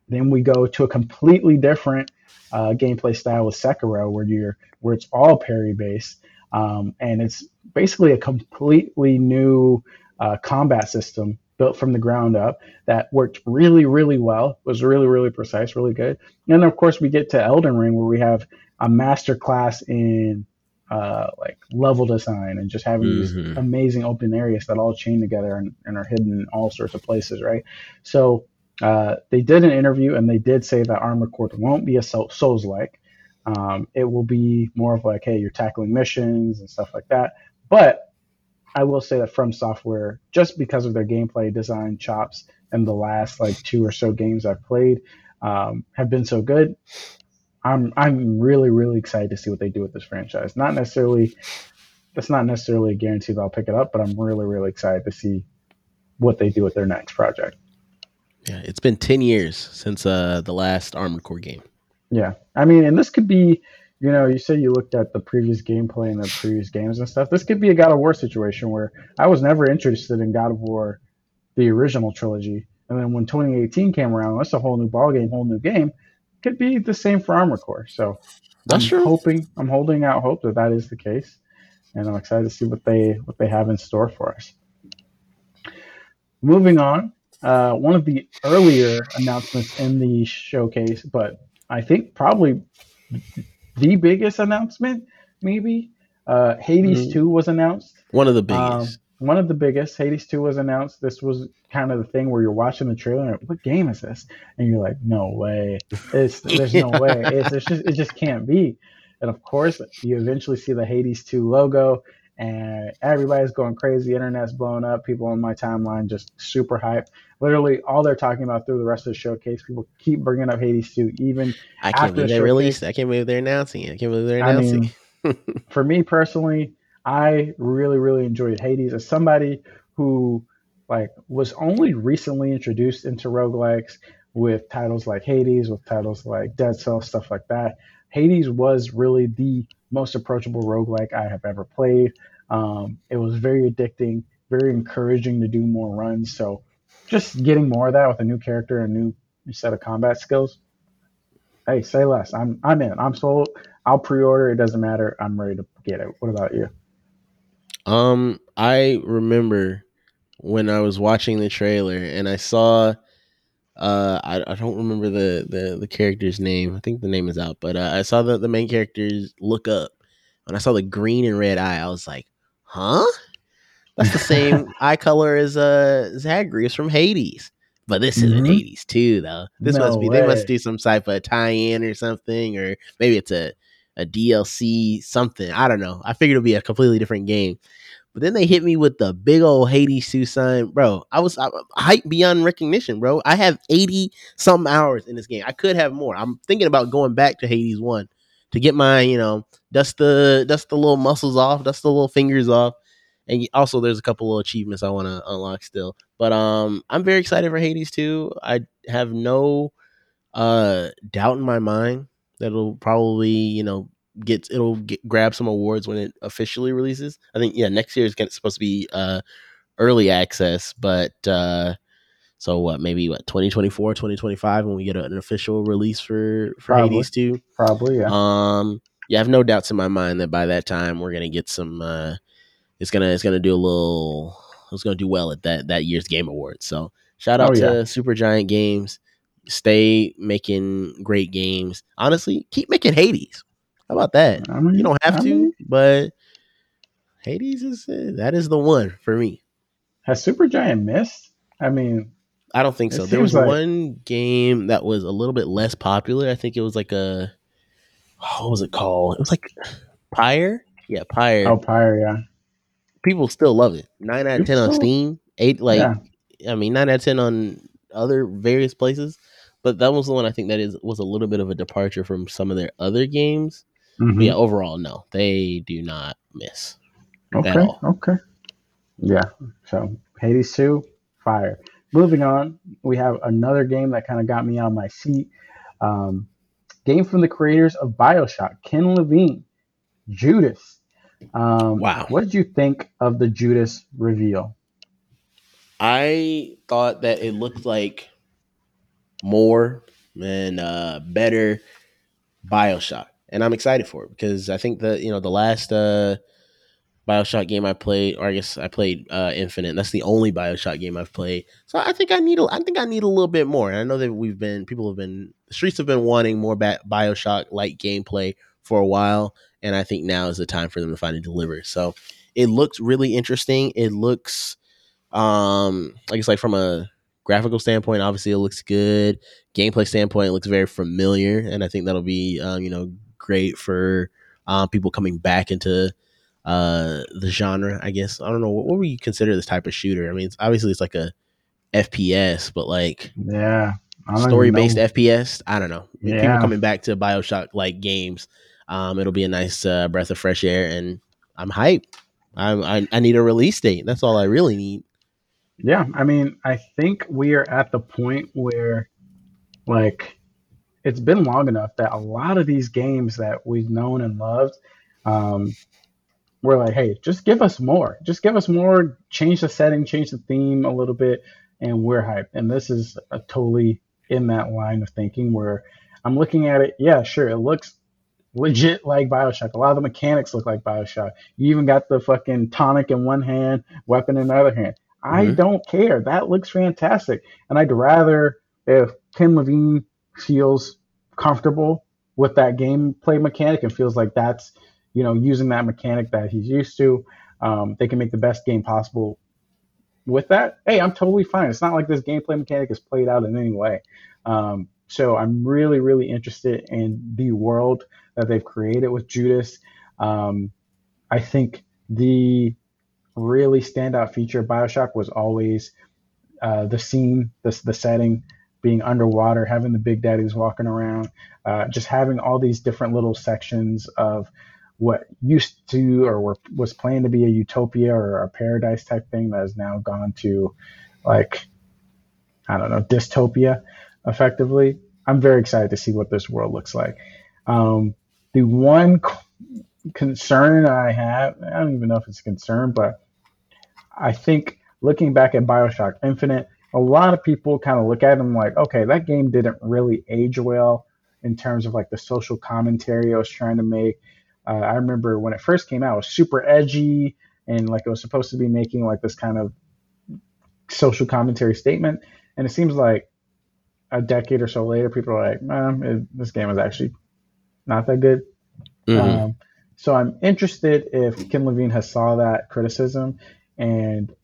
Speaker 1: Then we go to a completely different uh, gameplay style with Sekiro, where you're where it's all parry based, um, and it's basically a completely new uh, combat system built from the ground up that worked really, really well, was really, really precise, really good. And then, of course, we get to Elden Ring where we have a master class in uh, like level design and just having these
Speaker 2: Mhm.
Speaker 1: amazing open areas that all chain together and, and are hidden in all sorts of places, right? So uh, they did an interview and they did say that Armored Core won't be a Souls like. Um, it will be more of like, hey, you're tackling missions and stuff like that. But I will say that From Software, just because of their gameplay design chops and the last like two or so games I've played, um, have been so good. I'm I'm really really excited to see what they do with this franchise. Not necessarily that's not necessarily a guarantee that I'll pick it up, but I'm really really excited to see what they do with their next project.
Speaker 2: Yeah, it's been ten years since uh the last Armored Core game.
Speaker 1: Yeah, I mean, and this could be, you know, you said you looked at the previous gameplay and the previous games and stuff. This could be a God of War situation where I was never interested in God of War, the original trilogy, and then when 2018 came around, that's a whole new ball game, whole new game. Could be the same for Armored Core. So
Speaker 2: That's
Speaker 1: I'm
Speaker 2: true.
Speaker 1: hoping, I'm holding out hope that that is the case, and I'm excited to see what they what they have in store for us. Moving on, uh, one of the earlier announcements in the showcase, but I think probably the biggest announcement, maybe uh, Hades
Speaker 2: Mhm.
Speaker 1: 2 was announced.
Speaker 2: One of the
Speaker 1: Um,
Speaker 2: biggest.
Speaker 1: One of the biggest. Hades 2 was announced. This was kind of the thing where you're watching the trailer and what game is this? And you're like, no way. It's there's no way. It's, it's just it just can't be. And of course, you eventually see the Hades 2 logo and everybody's going crazy. Internet's blowing up. People on my timeline just super hyped. Literally, all they're talking about through the rest of the showcase, people keep bringing up Hades 2. Even
Speaker 2: I
Speaker 1: after
Speaker 2: can't believe
Speaker 1: the
Speaker 2: they
Speaker 1: showcase-
Speaker 2: released. I can't believe they're announcing it. I can't believe they're
Speaker 1: I
Speaker 2: announcing.
Speaker 1: mean, for me personally, I really, really enjoyed Hades as somebody who like was only recently introduced into roguelikes with titles like Hades, with titles like Dead Cells, stuff like that. Hades was really the most approachable roguelike I have ever played. Um, it was very addicting, very encouraging to do more runs. So just getting more of that with a new character and a new set of combat skills. Hey, say less. I'm I'm in. I'm sold. I'll pre-order. It doesn't matter. I'm ready to get it. What about you?
Speaker 2: Um, I remember when I was watching the trailer and I saw uh I, I don't remember the, the the character's name. I think the name is out, but uh, I saw the, the main characters look up and I saw the green and red eye. I was like, huh? That's the same eye color as uh Zagreus from Hades. But this isn't
Speaker 1: Mhm.
Speaker 2: Hades too, though. This
Speaker 1: No
Speaker 2: must be they must do some type of tie-in or something, or maybe it's a a DLC something. I don't know. I figured it'd be a completely different game. But then they hit me with the big old Hades 2 sign. Bro, I was I, hyped beyond recognition, bro. I have 80 something hours in this game. I could have more. I'm thinking about going back to Hades 1 to get my, you know, dust the dust the little muscles off, dust the little fingers off. And also there's a couple little achievements I want to unlock still. But um I'm very excited for Hades 2. I have no uh doubt in my mind that it'll probably, you know, get it'll get, grab some awards when it officially releases. I think yeah, next year is gonna, supposed to be uh early access, but uh so what maybe what 2024 2025 when we get an official release for for
Speaker 1: Probably.
Speaker 2: Hades 2
Speaker 1: Probably, yeah.
Speaker 2: um yeah I have no doubts in my mind that by that time we're gonna get some uh it's gonna it's gonna do a little it's gonna do well at that that year's game awards so shout out
Speaker 1: Oh,
Speaker 2: to
Speaker 1: yeah.
Speaker 2: Supergiant Games stay making great games honestly keep making hades how about that
Speaker 1: I mean,
Speaker 2: you don't have
Speaker 1: I
Speaker 2: to
Speaker 1: mean,
Speaker 2: but hades is uh, that is the one for me
Speaker 1: has Supergiant missed? I mean,
Speaker 2: i don't think so there was
Speaker 1: like-
Speaker 2: one game that was a little bit less popular i think it was like a what was it called it was like pyre yeah pyre
Speaker 1: oh, Pyre, yeah.
Speaker 2: people still love it. Nine out of ten on Steam. Eight like
Speaker 1: yeah.
Speaker 2: I mean nine out of ten on other various places. But that was the one I think that is was a little bit of a departure from some of their other games.
Speaker 1: Mhm.
Speaker 2: Yeah, overall, no, they do not miss.
Speaker 1: Okay.
Speaker 2: all.
Speaker 1: Okay. Yeah. So Hades 2, fire. Moving on, we have another game that kind of got me on my seat. Um, game from the creators of Bioshock, Ken Levine, Judas. Um,
Speaker 2: Wow.
Speaker 1: What did you think of the Judas reveal?
Speaker 2: I thought that it looked like more and uh, better Bioshock, and I'm excited for it because I think that you know the last uh, Bioshock game I played, or I guess I played uh, Infinite. That's the only Bioshock game I've played. So I think I need a, I think I need a little bit more. And I know that we've been people have been the streets have been wanting more ba- Bioshock like gameplay for a while, and I think now is the time for them to finally deliver. So it looks really interesting. It looks um like it's like from a graphical standpoint, obviously it looks good. Gameplay standpoint, it looks very familiar, and I think that'll be um, you know great for um, people coming back into uh the genre i guess. I don't know what, what would you consider this type of shooter? I mean it's obviously it's like a fps but like
Speaker 1: Yeah. I don't even
Speaker 2: story based fps i don't know. People
Speaker 1: Yeah.
Speaker 2: coming back to bioshock like games um it'll be a nice uh, breath of fresh air and i'm hyped. I, I i need a release date. That's all i really need
Speaker 1: Yeah, I mean, I think we are at the point where, like, it's been long enough that a lot of these games that we've known and loved, um, we're like, hey, just give us more. Just give us more. Change the setting, change the theme a little bit, and we're hyped. And this is a totally in that line of thinking where I'm looking at it. Yeah, sure, it looks legit like Bioshock. A lot of the mechanics look like Bioshock. You even got the fucking tonic in one hand, weapon in the other hand. I
Speaker 2: Mhm.
Speaker 1: don't care. That looks fantastic. And I'd rather if Ken Levine feels comfortable with that gameplay mechanic and feels like that's, you know, using that mechanic that he's used to, um, they can make the best game possible with that. Hey, I'm totally fine. It's not like this gameplay mechanic is played out in any way. Um, so I'm really, really interested in the world that they've created with Judas. Um, I think the really standout feature of Bioshock was always uh, the scene, the, the setting, being underwater, having the big daddies walking around, uh, just having all these different little sections of what used to or were, was planned to be a utopia or a paradise type thing that has now gone to like, I don't know, dystopia effectively. I'm very excited to see what this world looks like. Um, the one concern I have, I don't even know if it's a concern, but I think looking back at Bioshock Infinite, a lot of people kind of look at them like, okay, that game didn't really age well in terms of like the social commentary I was trying to make. Uh, I remember when it first came out, it was super edgy and like it was supposed to be making like this kind of social commentary statement. And it seems like a decade or so later, people are like, man, it, this game is actually not that good.
Speaker 2: Mhm.
Speaker 1: Um, so I'm interested if Ken Levine has saw that criticism and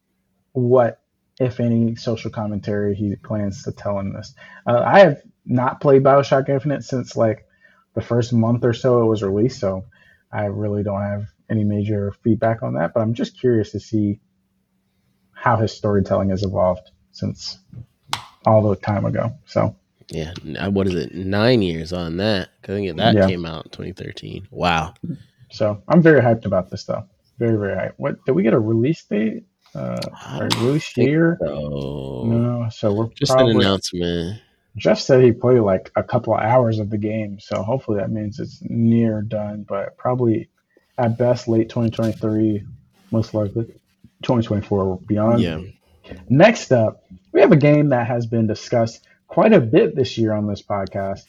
Speaker 1: what, if any, social commentary he plans to tell in this. Uh, I have not played Bioshock Infinite since like the first month or so it was released, so I really don't have any major feedback on that. But I'm just curious to see how his storytelling has evolved since all the time ago. So
Speaker 2: yeah what is it nine years on that. i think that
Speaker 1: Yeah.
Speaker 2: came out in 2013 wow
Speaker 1: so I'm very hyped about this though. Very very high. What did we get a release date? Uh, or release year?
Speaker 2: so
Speaker 1: No. So we're
Speaker 2: just
Speaker 1: probably
Speaker 2: an announcement
Speaker 1: Geoff said he played like a couple of hours of the game, so hopefully that means it's near done, but probably at best late 2023, most likely 2024 or beyond.
Speaker 2: yeah
Speaker 1: Next up, we have a game that has been discussed quite a bit this year on this podcast,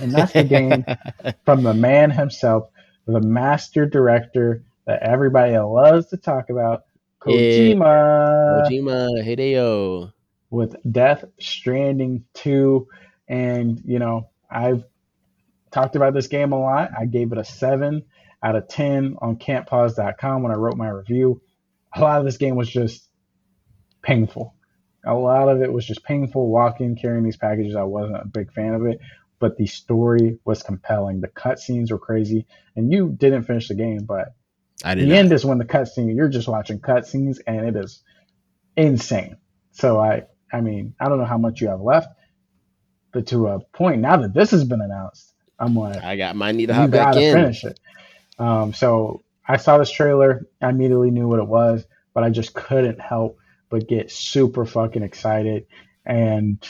Speaker 1: and that's the game from the man himself, the master director that everybody loves to talk about,
Speaker 2: Yeah.
Speaker 1: Kojima
Speaker 2: Kojima Hideo.
Speaker 1: with Death Stranding 2. And, you know, I've talked about this game a lot. I gave it a 7 out of 10 on can'tpause.com when I wrote my review. A lot of this game was just painful. A lot of it was just painful walking, carrying these packages. I wasn't a big fan of it, but the story was compelling. The cutscenes were crazy. And you didn't finish the game, but
Speaker 2: I did
Speaker 1: the
Speaker 2: not.
Speaker 1: end is when the cutscene you're just watching cutscenes and it is insane. So I I mean I don't know how much you have left, but to a point now that this has been announced, I'm like
Speaker 2: I got my need to hop back in.
Speaker 1: finish it. Um, so I saw this trailer, I immediately knew what it was, but I just couldn't help but get super fucking excited. And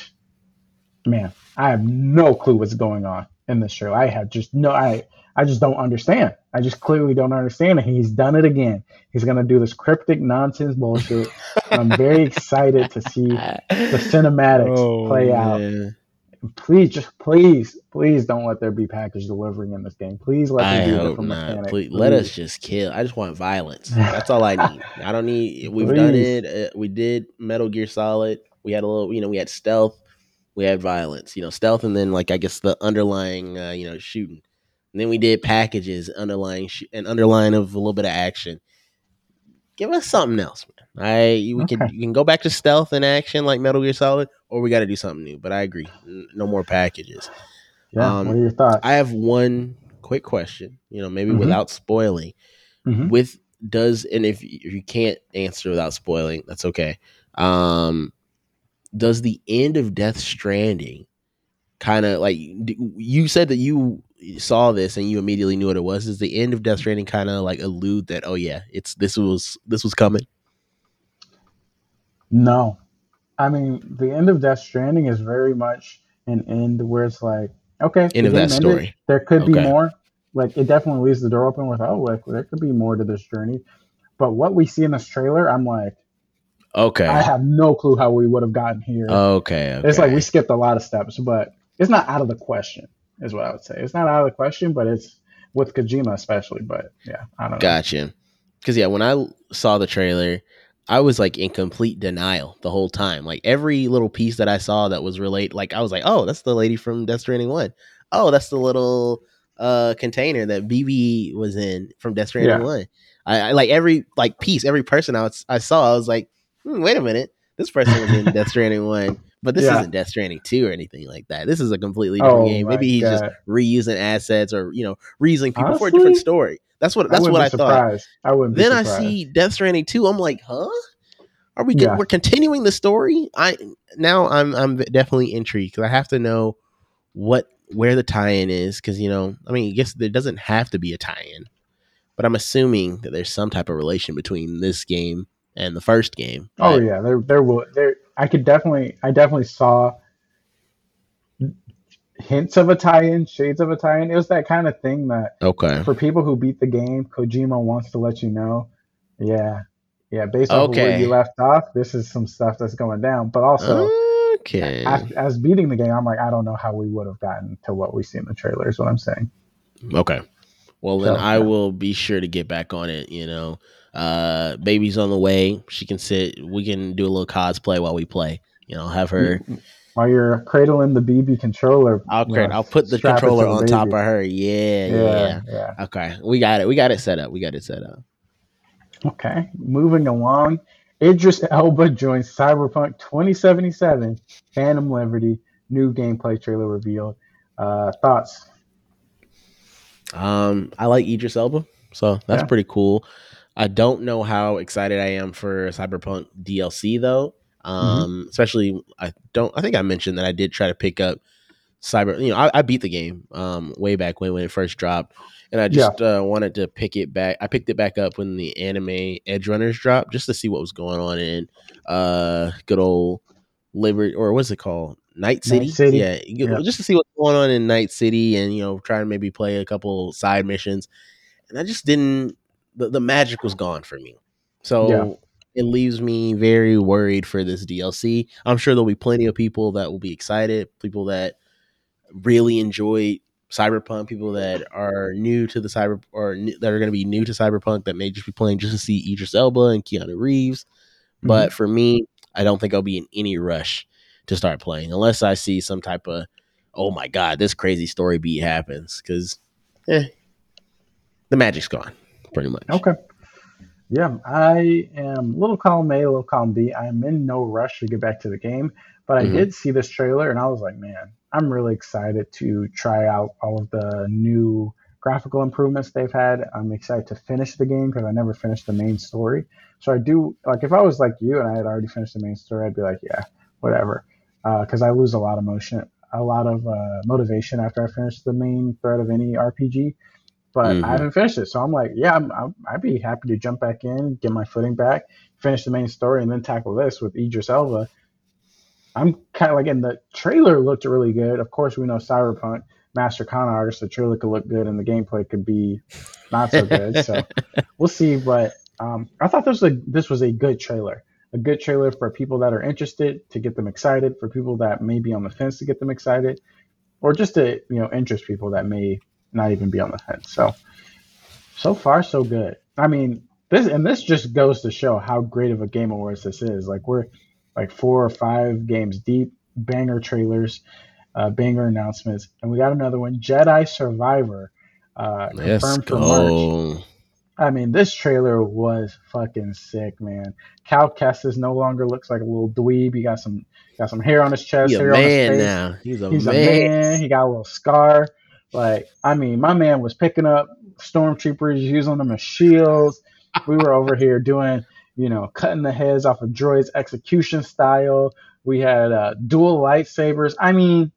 Speaker 1: man, I have no clue what's going on in this show. I have just no I I just don't understand. I just clearly don't understand it. He's done it again. He's gonna do this cryptic nonsense bullshit. I'm very excited to see the cinematics
Speaker 2: Oh,
Speaker 1: play out
Speaker 2: man.
Speaker 1: please, just please, please don't let there be package delivering in this game. Please let
Speaker 2: I
Speaker 1: a
Speaker 2: hope
Speaker 1: different
Speaker 2: not.
Speaker 1: mechanic.
Speaker 2: Please, let us just kill. I just want violence. That's all I need. I don't need. We've done it. Uh, we did Metal Gear Solid. We had a little. You know, we had stealth. We had violence. You know, stealth, and then like I guess the underlying. Uh, you know, shooting. And then we did packages, underlying sh- an underline of a little bit of action. Give us something else, man. I we can you can go back to stealth and action like Metal Gear Solid, or we got to do something new. But I agree, N- no more packages.
Speaker 1: Yeah.
Speaker 2: Um,
Speaker 1: what are your thoughts?
Speaker 2: I have one quick question. You know, maybe
Speaker 1: Mhm.
Speaker 2: without spoiling.
Speaker 1: Mhm.
Speaker 2: With does and if, if you can't answer without spoiling, that's okay. Um, does the end of Death Stranding kind of like you said that you saw this and you immediately knew what it was? Does the end of Death Stranding kind of like allude that oh yeah, it's this was this was coming?
Speaker 1: No. I mean, the end of Death Stranding is very much an end where it's like, okay,
Speaker 2: End of that
Speaker 1: ended.
Speaker 2: story.
Speaker 1: There could be more. Like, it definitely leaves the door open with, oh, like, there could be more to this journey. But what we see in this trailer, I'm like,
Speaker 2: Okay.
Speaker 1: I have no clue how we would have gotten here.
Speaker 2: okay. Okay.
Speaker 1: It's like we skipped a lot of steps, but it's not out of the question, is what I would say. It's not out of the question, but it's with Kojima especially. But yeah, I don't know.
Speaker 2: Gotcha. Because yeah, when I saw the trailer, I was like in complete denial the whole time. Like every little piece that I saw that was relate, like I was like, oh, that's the lady from Death Stranding One. Oh, that's the little uh container that BB was in from Death Stranding
Speaker 1: Yeah.
Speaker 2: One. I, I like every like piece, every person I, was, I saw. I was like, hmm, wait a minute, this person was in Death Stranding One, but this
Speaker 1: Yeah.
Speaker 2: isn't Death Stranding Two or anything like that. This is a completely different
Speaker 1: Oh
Speaker 2: game. Maybe he's just reusing assets or you know reusing people for a different story. That's what that's
Speaker 1: wouldn't
Speaker 2: what I thought.
Speaker 1: surprised. I wouldn't be
Speaker 2: Then I see Death Stranding 2. I'm like, huh? Are we
Speaker 1: Yeah.
Speaker 2: we're continuing the story? I now I'm I'm definitely intrigued because I have to know what where the tie-in is because you know I mean I guess there doesn't have to be a tie-in, but I'm assuming that there's some type of relation between this game and the first game.
Speaker 1: Oh yeah, there there will there. I could definitely I definitely saw hints of a tie-in, shades of a tie-in. It was that kind of thing that
Speaker 2: Okay.
Speaker 1: for people who beat the game, Kojima wants to let you know, yeah, yeah, based on of where you left off, this is some stuff that's going down. But also,
Speaker 2: okay.
Speaker 1: as, as beating the game, I'm like, I don't know how we would have gotten to what we see in the trailer. Is what I'm saying.
Speaker 2: Okay. Well, then
Speaker 1: So,
Speaker 2: I
Speaker 1: yeah.
Speaker 2: will be sure to get back on it. You know, uh, baby's on the way. She can sit. We can do a little cosplay while we play. You know, have her.
Speaker 1: While you're cradling the BB controller,
Speaker 2: I'll
Speaker 1: you know,
Speaker 2: I'll put the
Speaker 1: strap it to
Speaker 2: controller
Speaker 1: the
Speaker 2: on top of her. Yeah, yeah,
Speaker 1: Yeah, yeah.
Speaker 2: Okay, we got it. We got it set up. We got it set up.
Speaker 1: Okay, moving along. Idris Elba joins Cyberpunk 2077 Phantom Liberty. New gameplay trailer revealed. Uh, thoughts?
Speaker 2: Um, I like Idris Elba, so that's
Speaker 1: Yeah.
Speaker 2: pretty cool. I don't know how excited I am for Cyberpunk DLC though. Um, especially I don't. I think I mentioned that I did try to pick up Cyber. You know, I, I beat the game um way back when when it first dropped, and I just uh, wanted to pick it back. I picked it back up when the anime Edgerunners dropped just to see what was going on in uh good old Liberty or what's it called Night City.
Speaker 1: City.
Speaker 2: Yeah,
Speaker 1: Yeah.
Speaker 2: just to see what's going on in Night City and you know try to maybe play a couple side missions. And I just didn't. The, the magic was gone for me. So
Speaker 1: Yeah.
Speaker 2: it leaves me very worried for this DLC. I'm sure there'll be plenty of people that will be excited, people that really enjoy Cyberpunk, people that are new to the cyber or new, that are going to be new to Cyberpunk that may just be playing just to see Idris Elba and Keanu Reeves. But for me, I don't think I'll be in any rush to start playing unless I see some type of oh my god, this crazy story beat happens because eh, the magic's gone pretty much.
Speaker 1: Okay. Yeah, I am little column A, little column B. I'm in no rush to get back to the game, but I
Speaker 2: Mhm.
Speaker 1: did see this trailer and I was like, man, I'm really excited to try out all of the new graphical improvements they've had. I'm excited to finish the game because I never finished the main story. So I do like if I was like you and I had already finished the main story, I'd be like, yeah, whatever, because I lose a lot of motion, a lot of uh, motivation after I finish the main thread of any RPG but
Speaker 2: Mhm.
Speaker 1: I haven't finished it. So I'm like, yeah, I'm, I'm, I'd be happy to jump back in, get my footing back, finish the main story, and then tackle this with Idris Elba. I'm kind of like, and the trailer looked really good. Of course, we know Cyberpunk, Master Con artist, the trailer could look good and the gameplay could be not so good. so we'll see. But um, I thought this was a this was a good trailer. a good trailer for people that are interested to get them excited, for people that may be on the fence to get them excited, or just to you know interest people that may not even be on the fence. So so far so good. I mean this and this just goes to show how great of a game awards this is. Like we're like four or five games deep, banger trailers, uh, banger announcements, and we got another one, Jedi Survivor, uh,
Speaker 2: Let's
Speaker 1: confirmed for March. I mean, this trailer was fucking sick, man. Cal Kestis no longer looks like a little dweeb. He got some got some hair on his chest,
Speaker 2: He's a
Speaker 1: hair on his
Speaker 2: man
Speaker 1: face.
Speaker 2: now. He's a
Speaker 1: He's
Speaker 2: man.
Speaker 1: a man. He got a little scar. Like, I mean, my man was picking up stormtroopers, using them as shields. We were over here doing, you know, cutting the heads off of droids execution style. We had uh, dual lightsabers. I mean,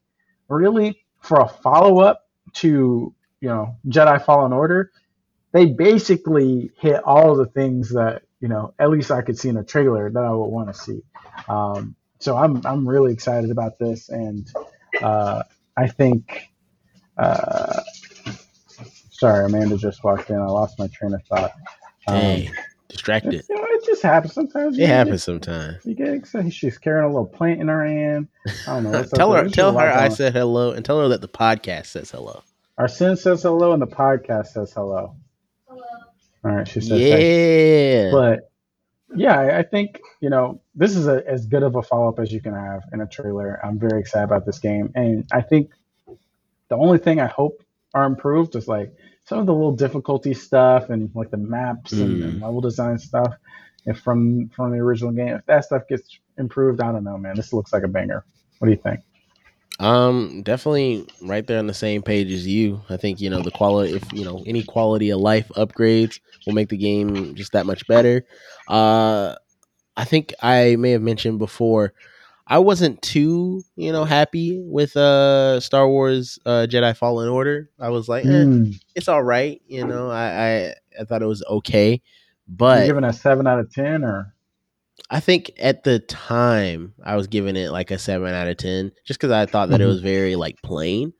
Speaker 1: really, for a follow up to, you know, Jedi Fallen Order, they basically hit all the things that, you know, at least I could see in a trailer that I would want to see. Um, so I'm I'm really excited about this, and uh, I think. Uh, sorry, Amanda just walked in. I lost my train of thought. Um,
Speaker 2: Hey, distracted.
Speaker 1: you know, it just happens sometimes.
Speaker 2: It happens sometimes.
Speaker 1: You get excited. She's carrying a little plant in her hand. I don't know.
Speaker 2: Tell her, tell her I
Speaker 1: on.
Speaker 2: said hello, and tell her that the podcast says hello.
Speaker 1: Arsen says hello, and the podcast says hello. Hello. All right, she says hey.
Speaker 2: Yeah.
Speaker 1: But yeah, I, I think you know this is a, as good of a follow up as you can have in a trailer. I'm very excited about this game, and I think the only thing I hope are improved is like some of the little difficulty stuff and like the maps and,
Speaker 2: Mm.
Speaker 1: and level design stuff. If from from the original game, if that stuff gets improved, I don't know, man. This looks like a banger. What do you think?
Speaker 2: Um, definitely right there on the same page as you. I think you know the quality. If you know any quality of life upgrades will make the game just that much better. Uh, I think I may have mentioned before. I wasn't too you know happy with uh Star Wars uh Jedi Fallen Order. I was like, eh,
Speaker 1: Mm.
Speaker 2: it's all right. You know, I, I I thought it was okay, but
Speaker 1: giving a seven out of ten or?
Speaker 2: I think at the time I was giving it like a seven out of ten, just because I thought that it
Speaker 1: Mhm.
Speaker 2: was very like plain.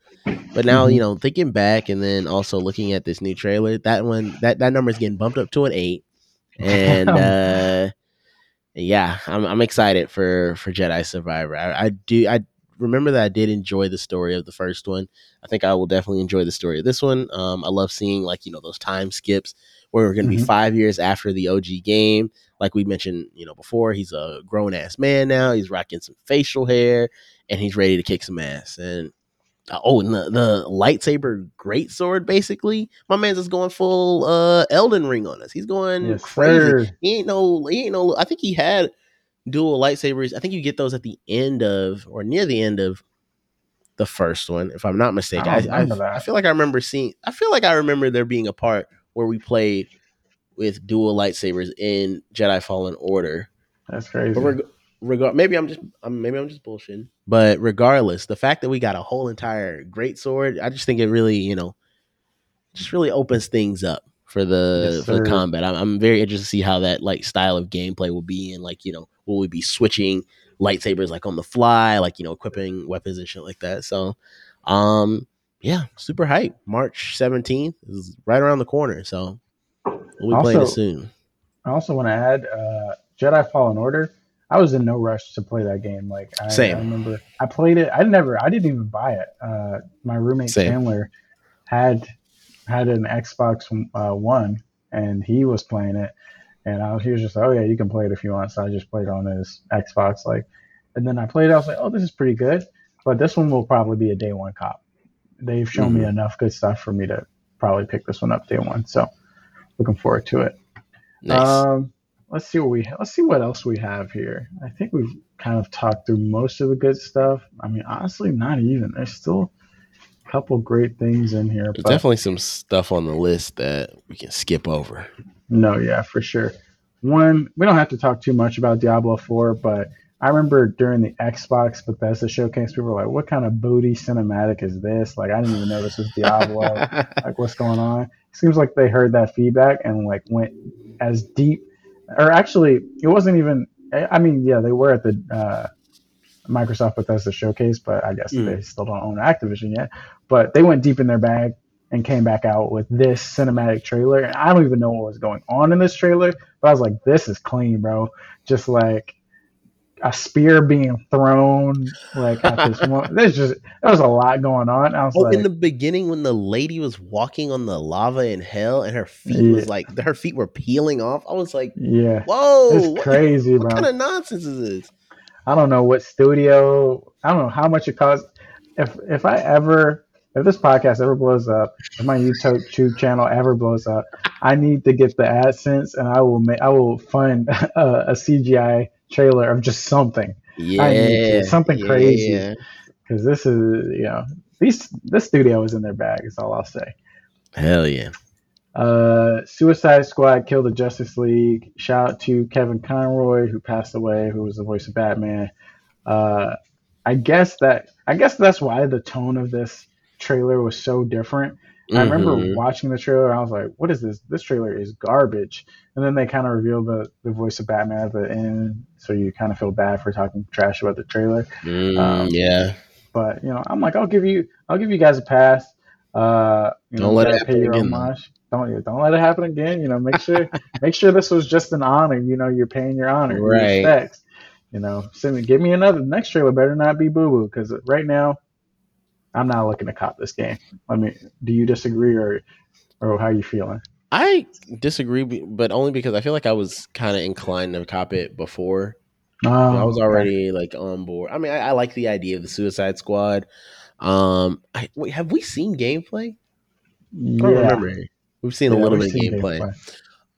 Speaker 2: But now
Speaker 1: Mhm.
Speaker 2: you know, thinking back and then also looking at this new trailer, that one that that number is getting bumped up to an eight, and uh, yeah, I'm I'm excited for for Jedi Survivor. I, I do I remember that I did enjoy the story of the first one. I think I will definitely enjoy the story of this one. Um, I love seeing like you know those time skips where we're going to be
Speaker 1: Mhm.
Speaker 2: five years after the OG game. Like we mentioned, you know, before he's a grown ass man now. He's rocking some facial hair and he's ready to kick some ass. And oh, and the, the lightsaber great sword, basically, my man's just going full uh Elden Ring on us. He's going
Speaker 1: yes,
Speaker 2: crazy.
Speaker 1: sir.
Speaker 2: He ain't no, he ain't no. I think he had dual lightsabers. I think you get those at the end of or near the end of the first one, if I'm not mistaken.
Speaker 1: I
Speaker 2: I, I. I feel like I remember seeing. I feel like I remember there being a part where we played with dual lightsabers in Jedi Fallen Order.
Speaker 1: That's crazy.
Speaker 2: But reg- regard, maybe I'm just, I'm, maybe I'm just bullshitting. But regardless, the fact that we got a whole entire great sword, I just think it really, you know, just really opens things up for the
Speaker 1: Yes,
Speaker 2: for the combat. I'm, I'm very interested to see how that like style of gameplay will be, and like you know, will we be switching lightsabers like on the fly, like you know, equipping weapons and shit like that. So, um, yeah, super hype. March 17th is right around the corner, so we'll be playing it soon.
Speaker 1: I also want to add uh, Jedi Fallen Order. I was in no rush to play that game. Like I,
Speaker 2: Same.
Speaker 1: I remember, I played it. I never, I didn't even buy it. Uh, my roommate
Speaker 2: Same.
Speaker 1: Chandler had had an Xbox uh, One, and he was playing it. And I was, he was just like, "Oh yeah, you can play it if you want." So I just played on his Xbox. Like, and then I played. it. I was like, "Oh, this is pretty good." But this one will probably be a day one cop. They've shown me
Speaker 2: Mhm.
Speaker 1: enough good stuff for me to probably pick this one up day one. So looking forward to it.
Speaker 2: Nice.
Speaker 1: Um, let's see what we let's see what else we have here. I think we've kind of talked through most of the good stuff. I mean, honestly, not even. There's still a couple great things in here.
Speaker 2: There's
Speaker 1: But
Speaker 2: definitely some stuff on the list that we can skip over.
Speaker 1: no, yeah, for sure. One, we don't have to talk too much about Diablo 4, but I remember during the Xbox Bethesda showcase, people were like, "What kind of booty cinematic is this?" Like, I didn't even know this was Diablo. like what's going on seems like they heard that feedback and like went as deep or actually it wasn't even i mean yeah they were at the uh, microsoft bethesda showcase but i guess
Speaker 2: Mm.
Speaker 1: they still don't own activision yet but they went deep in their bag and came back out with this cinematic trailer. And I don't even know what was going on in this trailer, but I was like, this is clean, bro. Just like a spear being thrown like at this one. There's just there was a lot going on. I was
Speaker 2: Oh,
Speaker 1: like,
Speaker 2: in the beginning when the lady was walking on the lava in hell and her feet was like her feet were peeling off, I was like,
Speaker 1: yeah,
Speaker 2: "Whoa,
Speaker 1: it's
Speaker 2: what,
Speaker 1: crazy,
Speaker 2: what
Speaker 1: bro.
Speaker 2: kind of nonsense is this?"
Speaker 1: I don't know what studio. I don't know how much it costs. If if I ever if this podcast ever blows up, if my YouTube YouTube channel ever blows up, I need to get the AdSense and I will make I will fund a, a CGI trailer of just something
Speaker 2: Yeah.
Speaker 1: Something crazy.
Speaker 2: yeah.
Speaker 1: because this is you know these this studio is in their bag. Is all I'll say.
Speaker 2: Hell yeah.
Speaker 1: Uh, Suicide Squad killed the Justice League. Shout out to Kevin Conroy who passed away, who was the voice of Batman. Uh, I guess that I guess that's why the tone of this trailer was so different. I remember
Speaker 2: Mhm.
Speaker 1: watching the trailer. I was like, "What is this? This trailer is garbage." And then they kind of revealed the, the voice of Batman at the end, so you kind of feel bad for talking trash about the trailer.
Speaker 2: Mm,
Speaker 1: um,
Speaker 2: yeah.
Speaker 1: But you know, I'm like, I'll give you, I'll give you guys a pass. Uh, you
Speaker 2: Don't
Speaker 1: know,
Speaker 2: let it
Speaker 1: pay your
Speaker 2: again,
Speaker 1: homage. Don't don't let it happen again. You know, make sure make sure this was just an honor. You know, you're paying your honor, your respects. You know, send me, give me another. Next trailer better not be boo boo because right now, I'm not looking to cop this game. I mean, do you disagree or or how are you feeling?
Speaker 2: I disagree, but only because I feel like I was kind of inclined to cop it before.
Speaker 1: Oh,
Speaker 2: I was already like on board. I mean, I, I like the idea of the Suicide Squad. Um, I, wait, have we seen gameplay? I don't
Speaker 1: yeah.
Speaker 2: remember. We've seen a little bit of
Speaker 1: seen
Speaker 2: gameplay.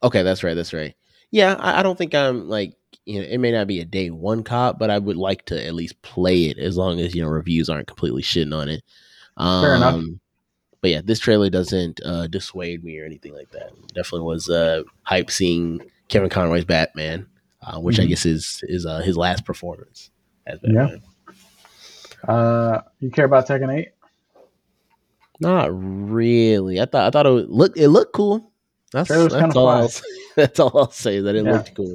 Speaker 2: Okay, that's right. That's right. Yeah, I, I don't think I'm like you know it may not be a day one cop, but I would like to at least play it as long as you know reviews aren't completely shitting on it. Um,
Speaker 1: Fair enough.
Speaker 2: But yeah, this trailer doesn't uh, dissuade me or anything like that. Definitely was uh, hype seeing Kevin Conroy's Batman, uh, which I
Speaker 1: Mhm.
Speaker 2: guess is is uh, his last performance as
Speaker 1: Yeah. Uh, you care about Tekken Eight?
Speaker 2: Not really. I thought I thought it would look it looked cool. That's, that's all. I'll say. That's all I'll say. That it
Speaker 1: Yeah.
Speaker 2: looked cool.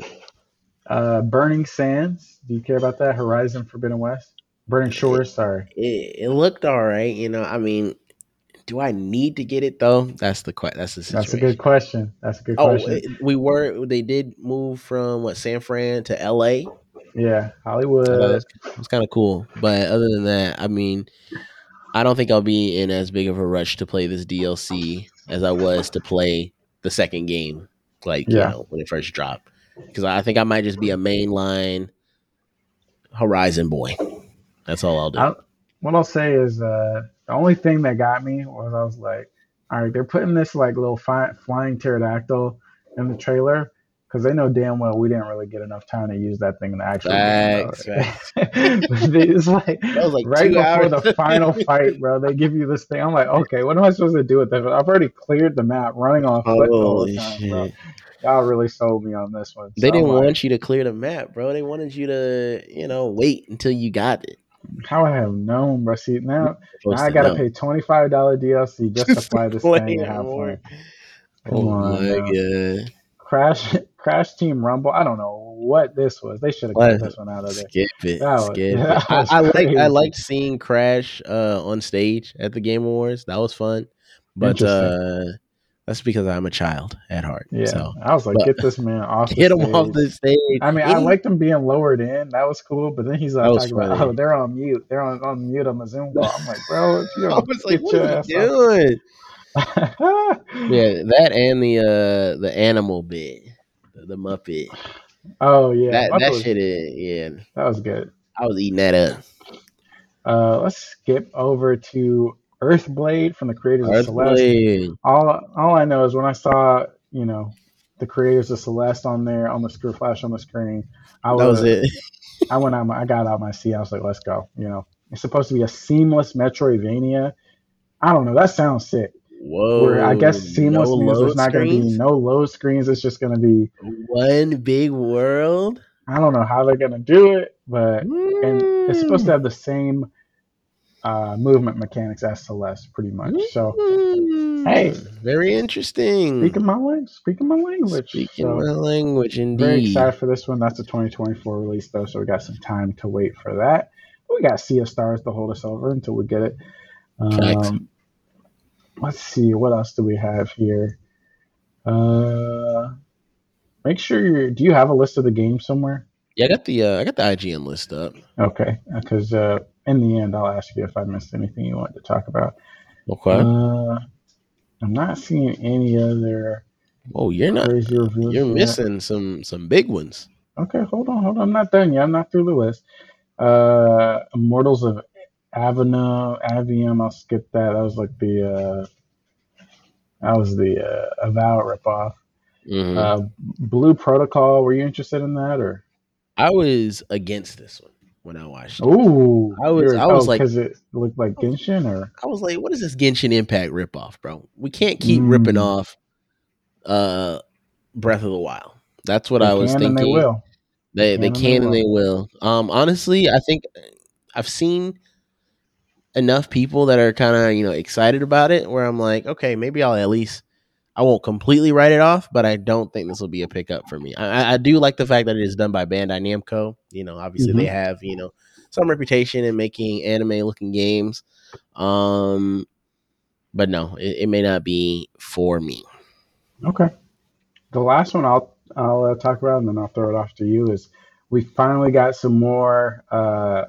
Speaker 1: Uh, Burning Sands. Do you care about that? Horizon Forbidden West. Burning Shores. Sorry.
Speaker 2: it, it looked all right. You know, I mean, do I need to get it though? That's the que- That's the situation.
Speaker 1: That's a good question. That's a good
Speaker 2: Oh,
Speaker 1: question.
Speaker 2: it- we were. They did move from what San Fran to L.A.
Speaker 1: yeah, Hollywood.
Speaker 2: It was kind of cool. But other than that, I mean, I don't think I'll be in as big of a rush to play this DLC as I was to play the second game, like
Speaker 1: Yeah.
Speaker 2: you know when it first dropped. Because I think I might just be a mainline Horizon boy. That's all I'll do.
Speaker 1: I, what I'll say is uh, the only thing that got me was I was like, all right, they're putting this like little fi- flying pterodactyl in the trailer because they know damn well we didn't really get enough time to use that thing in the actual
Speaker 2: Facts,
Speaker 1: game. bro. it's like,
Speaker 2: That was like
Speaker 1: right
Speaker 2: two
Speaker 1: before
Speaker 2: hours.
Speaker 1: the final fight, bro. They give you this thing. I'm like, okay, what am I supposed to do with this? I've already cleared the map, running off. foot the whole
Speaker 2: Holy
Speaker 1: time, bro.
Speaker 2: shit!
Speaker 1: Y'all really sold me on this one.
Speaker 2: They didn't
Speaker 1: like,
Speaker 2: want you to clear the map, bro. They wanted you to, you know, wait until you got it.
Speaker 1: How I have known, bro. See now, now I gotta pay twenty five dollar DLC just to play this thing
Speaker 2: it
Speaker 1: and have
Speaker 2: more.
Speaker 1: fun. Come
Speaker 2: Oh
Speaker 1: on,
Speaker 2: my
Speaker 1: bro.
Speaker 2: god!
Speaker 1: Crash Crash Team Rumble. I don't know what this was. They should have
Speaker 2: What?
Speaker 1: cut this one out of there.
Speaker 2: Skip it.
Speaker 1: That was-
Speaker 2: skip
Speaker 1: that
Speaker 2: it. I,
Speaker 1: was
Speaker 2: I like I liked seeing Crash uh, on stage at the Game Awards. That was fun. But uh, that's because I'm a child at heart.
Speaker 1: Yeah,
Speaker 2: So
Speaker 1: I was like,
Speaker 2: but-
Speaker 1: get this man off. the
Speaker 2: get him off
Speaker 1: stage.
Speaker 2: the stage.
Speaker 1: I mean, I liked him being lowered in. That was cool. But then he's like
Speaker 2: That was
Speaker 1: talking about, oh, they're on mute. They're on, on mute on the Zoom call. I'm like, bro, if you
Speaker 2: I was like, what are you doing? Yeah, that and the uh the animal bit, the, Muppet.
Speaker 1: Oh yeah,
Speaker 2: that
Speaker 1: Muppet
Speaker 2: that
Speaker 1: was-
Speaker 2: shit is yeah.
Speaker 1: that was good.
Speaker 2: I was eating that up.
Speaker 1: Uh, let's skip over to Earthblade from the creators of Celeste. All all I know is when I saw you know the creators of Celeste on there on the screen flash on the screen, I
Speaker 2: That
Speaker 1: was,
Speaker 2: was it.
Speaker 1: I went out my, I got out my seat. I was like, let's go. You know, it's supposed to be a seamless Metroidvania. I don't know. That sounds sick.
Speaker 2: Whoa.
Speaker 1: Where I guess seamless
Speaker 2: no
Speaker 1: means there's not going to be no load screens. It's just going to be.
Speaker 2: one big world.
Speaker 1: I don't know how they're going to do it, but and it's supposed to have the same uh, movement mechanics as Celeste, pretty much. So
Speaker 2: Mm.
Speaker 1: Hey.
Speaker 2: very interesting.
Speaker 1: speaking my language, speaking my language.
Speaker 2: Speaking
Speaker 1: So-
Speaker 2: my language, Indeed.
Speaker 1: Very excited for this one. That's a 2024 release though, so we got some time to wait for that. We got Sea of Stars to hold us over until we get it. Um, let's see, what else do we have here? Uh, make sure you do you have a list of the games somewhere?
Speaker 2: Yeah, I got the uh, I got the IGN list up.
Speaker 1: Okay, because uh, in the end, I'll ask you if I missed anything you wanted to talk about.
Speaker 2: Okay.
Speaker 1: Uh, I'm not seeing any other
Speaker 2: oh, you're not. You're
Speaker 1: yet.
Speaker 2: missing some some big ones.
Speaker 1: Okay, hold on, hold on. I'm not done yet. I'm not through the list. Uh, Immortals of Avenum, Aveum. I'll skip that. That was like the uh, that was the uh, Avowed ripoff.
Speaker 2: Mhm.
Speaker 1: Uh, Blue Protocol. Were you interested in that or?
Speaker 2: I was against this one when I watched it.
Speaker 1: Ooh,
Speaker 2: I was- I was
Speaker 1: oh,
Speaker 2: like-
Speaker 1: because it looked like Genshin or
Speaker 2: I was like, what is this Genshin Impact ripoff, bro? We can't keep
Speaker 1: Mm.
Speaker 2: ripping off uh Breath of the Wild. That's what
Speaker 1: They
Speaker 2: I was thinking.
Speaker 1: They will.
Speaker 2: They they
Speaker 1: Can and
Speaker 2: can
Speaker 1: they
Speaker 2: and they will. Um, honestly, I think I've seen enough people that are kind of you know excited about it. Where I'm like, okay, maybe I'll at least I won't completely write it off, but I don't think this will be a pickup for me. I, I- do like the fact that it is done by Bandai Namco. You know, obviously they have you know some reputation in making anime looking games. Um, but no, it, it may not be for me.
Speaker 1: Okay. The last one I'll I'll uh, talk about, and then I'll throw it off to you. Is we finally got some more uh,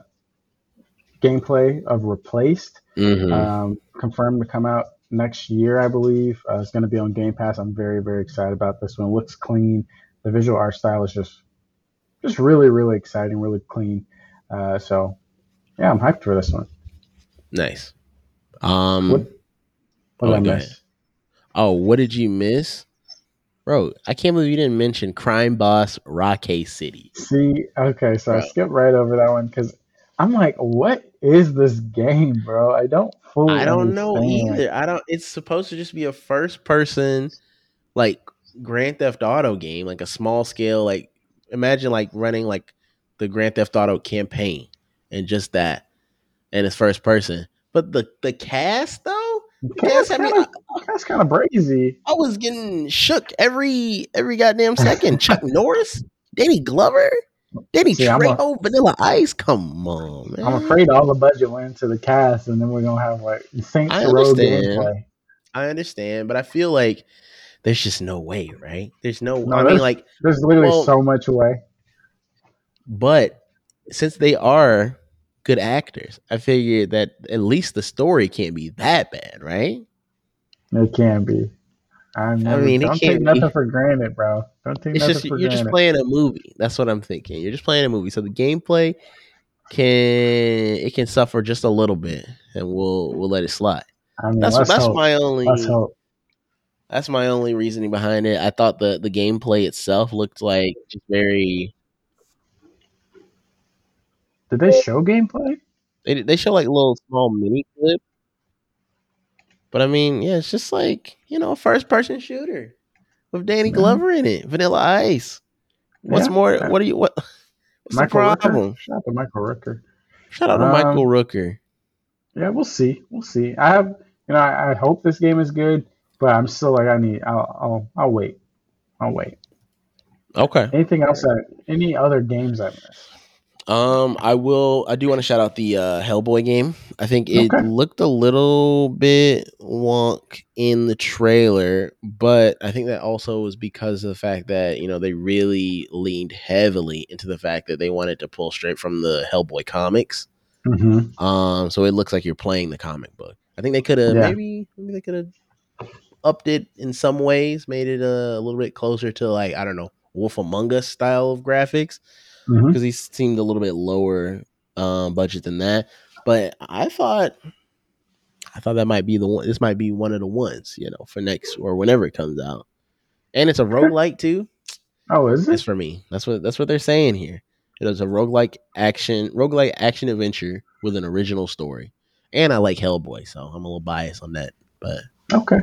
Speaker 1: gameplay of Replaced,
Speaker 2: Mhm.
Speaker 1: um, confirmed to come out next year, I believe. Uh, it's going to be on Game Pass. I'm very very excited about this one. It looks clean. The visual art style is just just really really exciting, really clean. Uh, so yeah, I'm hyped for this one.
Speaker 2: nice. Um,
Speaker 1: What- What
Speaker 2: Oh,
Speaker 1: did I miss?
Speaker 2: ahead. Oh, what did you miss? Bro, I can't believe you didn't mention Crime Boss Rockay City.
Speaker 1: See, okay, so I skipped right over that one because I'm like, what is this game, bro? I don't fully.
Speaker 2: I don't know either. I don't it's supposed to just be a first person like Grand Theft Auto game, like a small scale like imagine like running like the Grand Theft Auto campaign and just that. And it's first person. But the the cast though,
Speaker 1: That's
Speaker 2: I mean,
Speaker 1: kind of that's kind of brazy.
Speaker 2: I was getting shook every every goddamn second. Chuck Norris, Danny Glover, Danny
Speaker 1: See, I'm a-
Speaker 2: Vanilla Ice. Come on, man.
Speaker 1: I'm afraid all the budget went into the cast, and then we're gonna have like Saints
Speaker 2: I understand. I understand, but I feel like there's just no way, right? There's no.
Speaker 1: No,
Speaker 2: I mean, like,
Speaker 1: There's literally
Speaker 2: Well-
Speaker 1: so much way.
Speaker 2: but since they are good actors, I figured that at least the story can't be that bad, right?
Speaker 1: It can be. I,
Speaker 2: mean,
Speaker 1: don't take
Speaker 2: can't be.
Speaker 1: nothing for granted, bro. Don't take
Speaker 2: It's just you're just playing a movie. That's what I'm thinking. You're just playing a movie, so the gameplay can it can suffer just a little bit, and we'll we'll let it slide.
Speaker 1: I mean,
Speaker 2: That's that's
Speaker 1: hope.
Speaker 2: my only that's my only reasoning behind it. I thought the the gameplay itself looked like just very.
Speaker 1: Did they show gameplay?
Speaker 2: They they show like little small mini clip, but I mean, yeah, it's just like you know, a first person shooter with Danny Glover in it, Vanilla Ice. What's
Speaker 1: Yeah,
Speaker 2: more?
Speaker 1: yeah.
Speaker 2: What are you? What? What's
Speaker 1: Michael
Speaker 2: the
Speaker 1: Rooker.
Speaker 2: problem?
Speaker 1: Shout out to Michael Rooker.
Speaker 2: Shout out to
Speaker 1: Um,
Speaker 2: Michael Rooker.
Speaker 1: Yeah, we'll see. We'll see. I have, you know, I, I hope this game is good, but I'm still like, I need. I'll, I'll, I'll wait. I'll wait.
Speaker 2: Okay.
Speaker 1: Anything else? That any other games I missed?
Speaker 2: Um, I will. I do want to shout out the uh, Hellboy game. I think it
Speaker 1: Okay.
Speaker 2: looked a little bit wonk in the trailer, but I think that also was because of the fact that you know they really leaned heavily into the fact that they wanted to pull straight from the Hellboy comics.
Speaker 1: Mm-hmm.
Speaker 2: Um, so it looks like you're playing the comic book. I think they could have
Speaker 1: Yeah.
Speaker 2: maybe maybe they could have upped it in some ways, made it a, a little bit closer to like I don't know Wolf Among Us style of graphics
Speaker 1: Mm-hmm.
Speaker 2: because he seemed a little bit lower um, budget than that. But I thought, I thought that might be the one. This might be one of the ones, you know, for next or whenever it comes out. And it's a roguelike too.
Speaker 1: Oh, is it?
Speaker 2: It's for me. That's what that's what they're saying here. It is a roguelike action, roguelike action adventure with an original story. And I like Hellboy, so I'm a little biased on that. But
Speaker 1: Okay.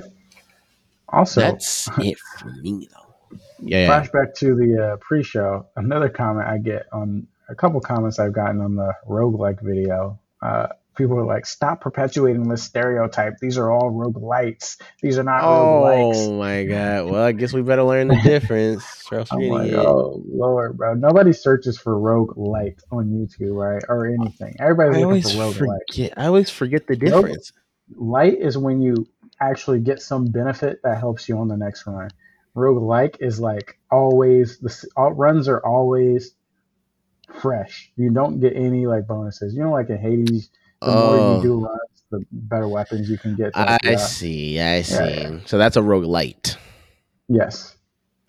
Speaker 1: Also,
Speaker 2: that's it for me, though. Yeah, yeah.
Speaker 1: flashback to the uh, pre-show. Another comment I get on a couple comments I've gotten on the roguelike video. Uh, people are like, "Stop perpetuating this stereotype. These are all roguelites. These are not roguelikes."
Speaker 2: Oh my god! Well, I guess we better learn the difference.
Speaker 1: I'm like, oh lord, bro. Nobody searches for roguelite on YouTube, right? Or anything. Everybody's
Speaker 2: I
Speaker 1: looking for roguelite.
Speaker 2: forget. I always forget the
Speaker 1: Rogue-
Speaker 2: difference.
Speaker 1: Light is when you actually get some benefit that helps you on the next run. Roguelike is like always the all, runs are always fresh. You don't get any like bonuses. You know, like in Hades, the more
Speaker 2: Oh,
Speaker 1: you do runs, the better weapons you can get.
Speaker 2: I see. I see.
Speaker 1: yeah.
Speaker 2: So that's a rogue roguelite.
Speaker 1: Yes.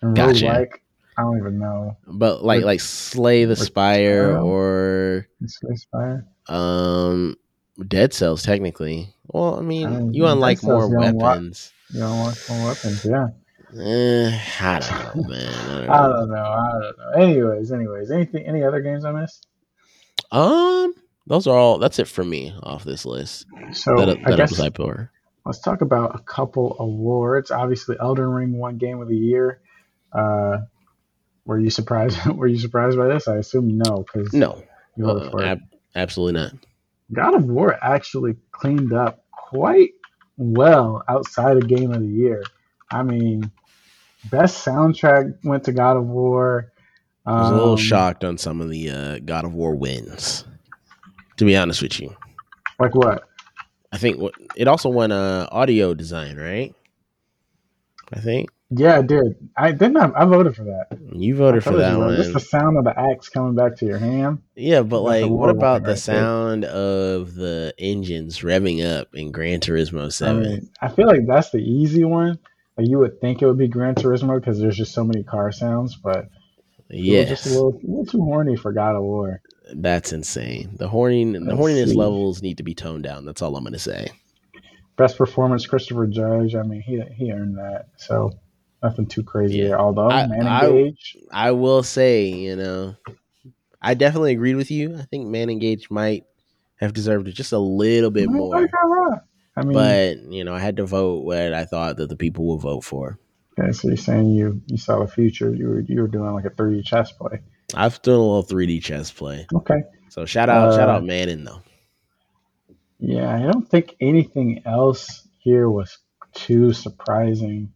Speaker 1: And
Speaker 2: Gotcha.
Speaker 1: roguelike, I don't even know.
Speaker 2: But like like Slay the Spire
Speaker 1: Return?
Speaker 2: or
Speaker 1: It's Inspire.
Speaker 2: um Dead Cells technically. Well, I mean,
Speaker 1: Um,
Speaker 2: you
Speaker 1: Dead
Speaker 2: unlock more
Speaker 1: Cells, you unlock- You more weapons, yeah.
Speaker 2: Eh, I don't know, man. I don't
Speaker 1: I
Speaker 2: know.
Speaker 1: don't know. I don't know. Anyways, anyways, anything, any other games I missed?
Speaker 2: Um, those are all. That's it for me off this list.
Speaker 1: So
Speaker 2: that
Speaker 1: I
Speaker 2: that
Speaker 1: guess
Speaker 2: was for.
Speaker 1: let's talk about a couple awards. Obviously, Elden Ring won Game of the Year. Uh, were you surprised? Were you surprised by this? I assume no, because
Speaker 2: No,
Speaker 1: you
Speaker 2: uh, ab- absolutely not.
Speaker 1: God of War actually cleaned up quite well outside of Game of the Year. I mean, best soundtrack went to God of War.
Speaker 2: I was a little
Speaker 1: Um,
Speaker 2: shocked on some of the uh, God of War wins. To be honest with you,
Speaker 1: Like what?
Speaker 2: I think what it also won uh, audio design, right? I think
Speaker 1: Yeah, I did. I didn't. I, I voted for that.
Speaker 2: you voted for
Speaker 1: you,
Speaker 2: that
Speaker 1: bro. Just the sound of the axe coming back to your hand.
Speaker 2: Yeah, but
Speaker 1: That's
Speaker 2: like, what about
Speaker 1: one
Speaker 2: the
Speaker 1: right there.
Speaker 2: sound of the engines revving up in Gran Turismo Seven?
Speaker 1: I mean, I feel like that's the easy one. You would think it would be Gran Turismo because there's just so many car sounds, but yeah, just a little, a little too horny for God of War.
Speaker 2: that's insane. The horny, the horniness
Speaker 1: see.
Speaker 2: levels need to be toned down. That's all I'm gonna say.
Speaker 1: Best performance, Christopher Judge. I mean, he he earned that. So nothing too crazy
Speaker 2: Yeah.
Speaker 1: there. Although
Speaker 2: I-
Speaker 1: Man
Speaker 2: I-
Speaker 1: Engage,
Speaker 2: I will say, you know, I definitely agreed with you. I think Manon Gage might have deserved it just a little bit more.
Speaker 1: Like that rock. I mean,
Speaker 2: But you know, I had to vote what I thought that the people would vote for.
Speaker 1: okay, so you're saying you you saw the future. You were you were doing like a 3D chess play.
Speaker 2: I've done a little 3D chess play,
Speaker 1: Okay.
Speaker 2: so shout out, shout
Speaker 1: Uh,
Speaker 2: out, Manning though.
Speaker 1: Yeah, I don't think anything else here was too surprising.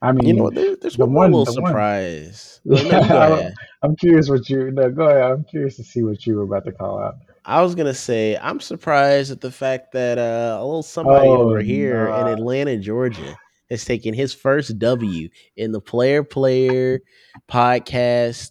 Speaker 1: I mean,
Speaker 2: You know, there, there's
Speaker 1: the
Speaker 2: one, more
Speaker 1: one-
Speaker 2: little
Speaker 1: the
Speaker 2: surprise. No,
Speaker 1: Yeah, I
Speaker 2: ahead.
Speaker 1: I'm curious what you no go ahead. I'm curious to see what you were about to call out.
Speaker 2: I was gonna say I'm surprised at the fact that uh, a little somebody
Speaker 1: Oh,
Speaker 2: over here
Speaker 1: nah.
Speaker 2: in Atlanta, Georgia, has taken his first W in the Player Player podcast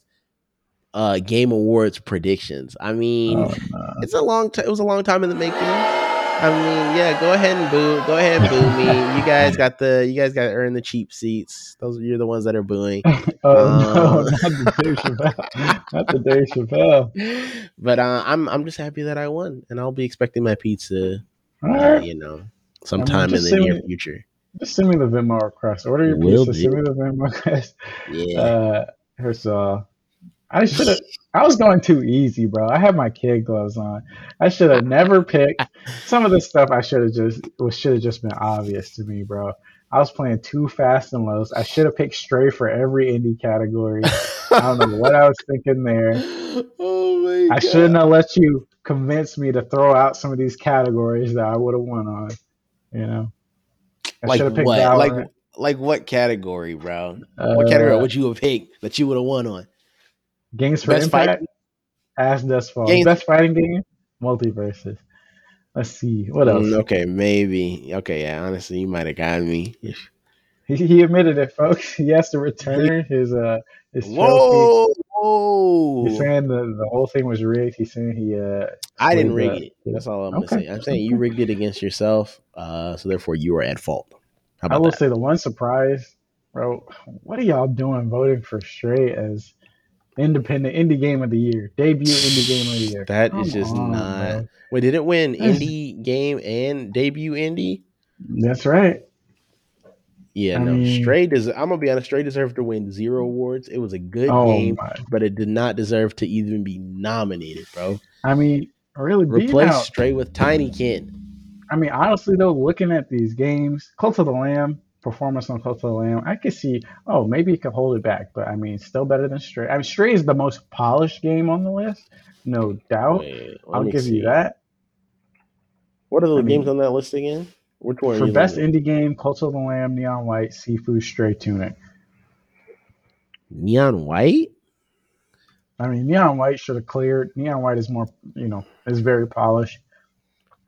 Speaker 2: uh, Game Awards predictions. I mean,
Speaker 1: Oh, no.
Speaker 2: it's a long time. It was a long time in the making. I mean, yeah. Go ahead and boo. Go ahead and boo me. You guys got the. You guys got to earn the cheap seats. Those you're the ones that are booing.
Speaker 1: Oh no,
Speaker 2: Uh,
Speaker 1: not the Dave Chappelle. Not the Dave Chappelle.
Speaker 2: But uh, I'm I'm just happy that I won, and I'll be expecting my pizza.
Speaker 1: All
Speaker 2: Uh, you know, sometime in the near
Speaker 1: me-
Speaker 2: future.
Speaker 1: Just send me the Venmo request. Order your
Speaker 2: Will
Speaker 1: pizza.
Speaker 2: do.
Speaker 1: Send me the Venmo request.
Speaker 2: Yeah.
Speaker 1: Uh, here's uh, I should have. I was going too easy, bro. I had my kid gloves on. I should have never picked some of this stuff. I should have just was should have just been obvious to me, bro. I was playing too fast and lows. I should have picked Stray for every indie category. I don't know what I was thinking there.
Speaker 2: oh my
Speaker 1: I
Speaker 2: god.
Speaker 1: shouldn't have let you convince me to throw out some of these categories that I would have won on. You know, I
Speaker 2: Like
Speaker 1: should have picked
Speaker 2: what?
Speaker 1: Valorant.
Speaker 2: Like like what category, bro? what
Speaker 1: Uh,
Speaker 2: category would you have picked that you would have won on?
Speaker 1: Games for
Speaker 2: Best
Speaker 1: Impact.
Speaker 2: fighting?
Speaker 1: Ask Dust Fall.
Speaker 2: Games-
Speaker 1: Best fighting game. MultiVersus. Let's see what else.
Speaker 2: Mm, okay, maybe. Okay, yeah. Honestly, you might have got me.
Speaker 1: He, he admitted it, folks. He has to return his uh his trophy.
Speaker 2: Whoa!
Speaker 1: He's saying the, the whole thing was rigged. He's saying he uh
Speaker 2: I didn't rig
Speaker 1: the-
Speaker 2: it. That's all I'm gonna say. I'm saying you rigged it against yourself, uh, so therefore you are at fault. How
Speaker 1: I will
Speaker 2: that?
Speaker 1: say the one surprise, bro. What are y'all doing voting for Stray as independent indie game of the year, debut indie game of the year?
Speaker 2: That
Speaker 1: Come
Speaker 2: is just
Speaker 1: on,
Speaker 2: not.
Speaker 1: bro.
Speaker 2: Wait, did it win indie game and debut indie?
Speaker 1: That's right.
Speaker 2: Yeah,
Speaker 1: I
Speaker 2: no.
Speaker 1: mean-
Speaker 2: Stray does. I'm gonna be honest. Stray deserved to win zero awards. It was a good
Speaker 1: Oh
Speaker 2: game,
Speaker 1: my!
Speaker 2: but it did not deserve to even be nominated, bro.
Speaker 1: I mean, really
Speaker 2: Replace
Speaker 1: out.
Speaker 2: Stray with Tinykin.
Speaker 1: I mean, honestly though, looking at these games, Cult of the Lamb performance on Cult of the Lamb, I could see. Oh, maybe it could hold it back, but I mean, still better than Stray. I mean, Stray is the most polished game on the list, no doubt.
Speaker 2: Wait,
Speaker 1: I'll give
Speaker 2: see.
Speaker 1: you that.
Speaker 2: What are the
Speaker 1: I mean,
Speaker 2: games on that list again? Which one?
Speaker 1: For best indie game, Cult of the Lamb, Neon White, Sifu, Stray, Tunic.
Speaker 2: Neon White.
Speaker 1: I mean, Neon White should have cleared. Neon White is more, you know, is very polished.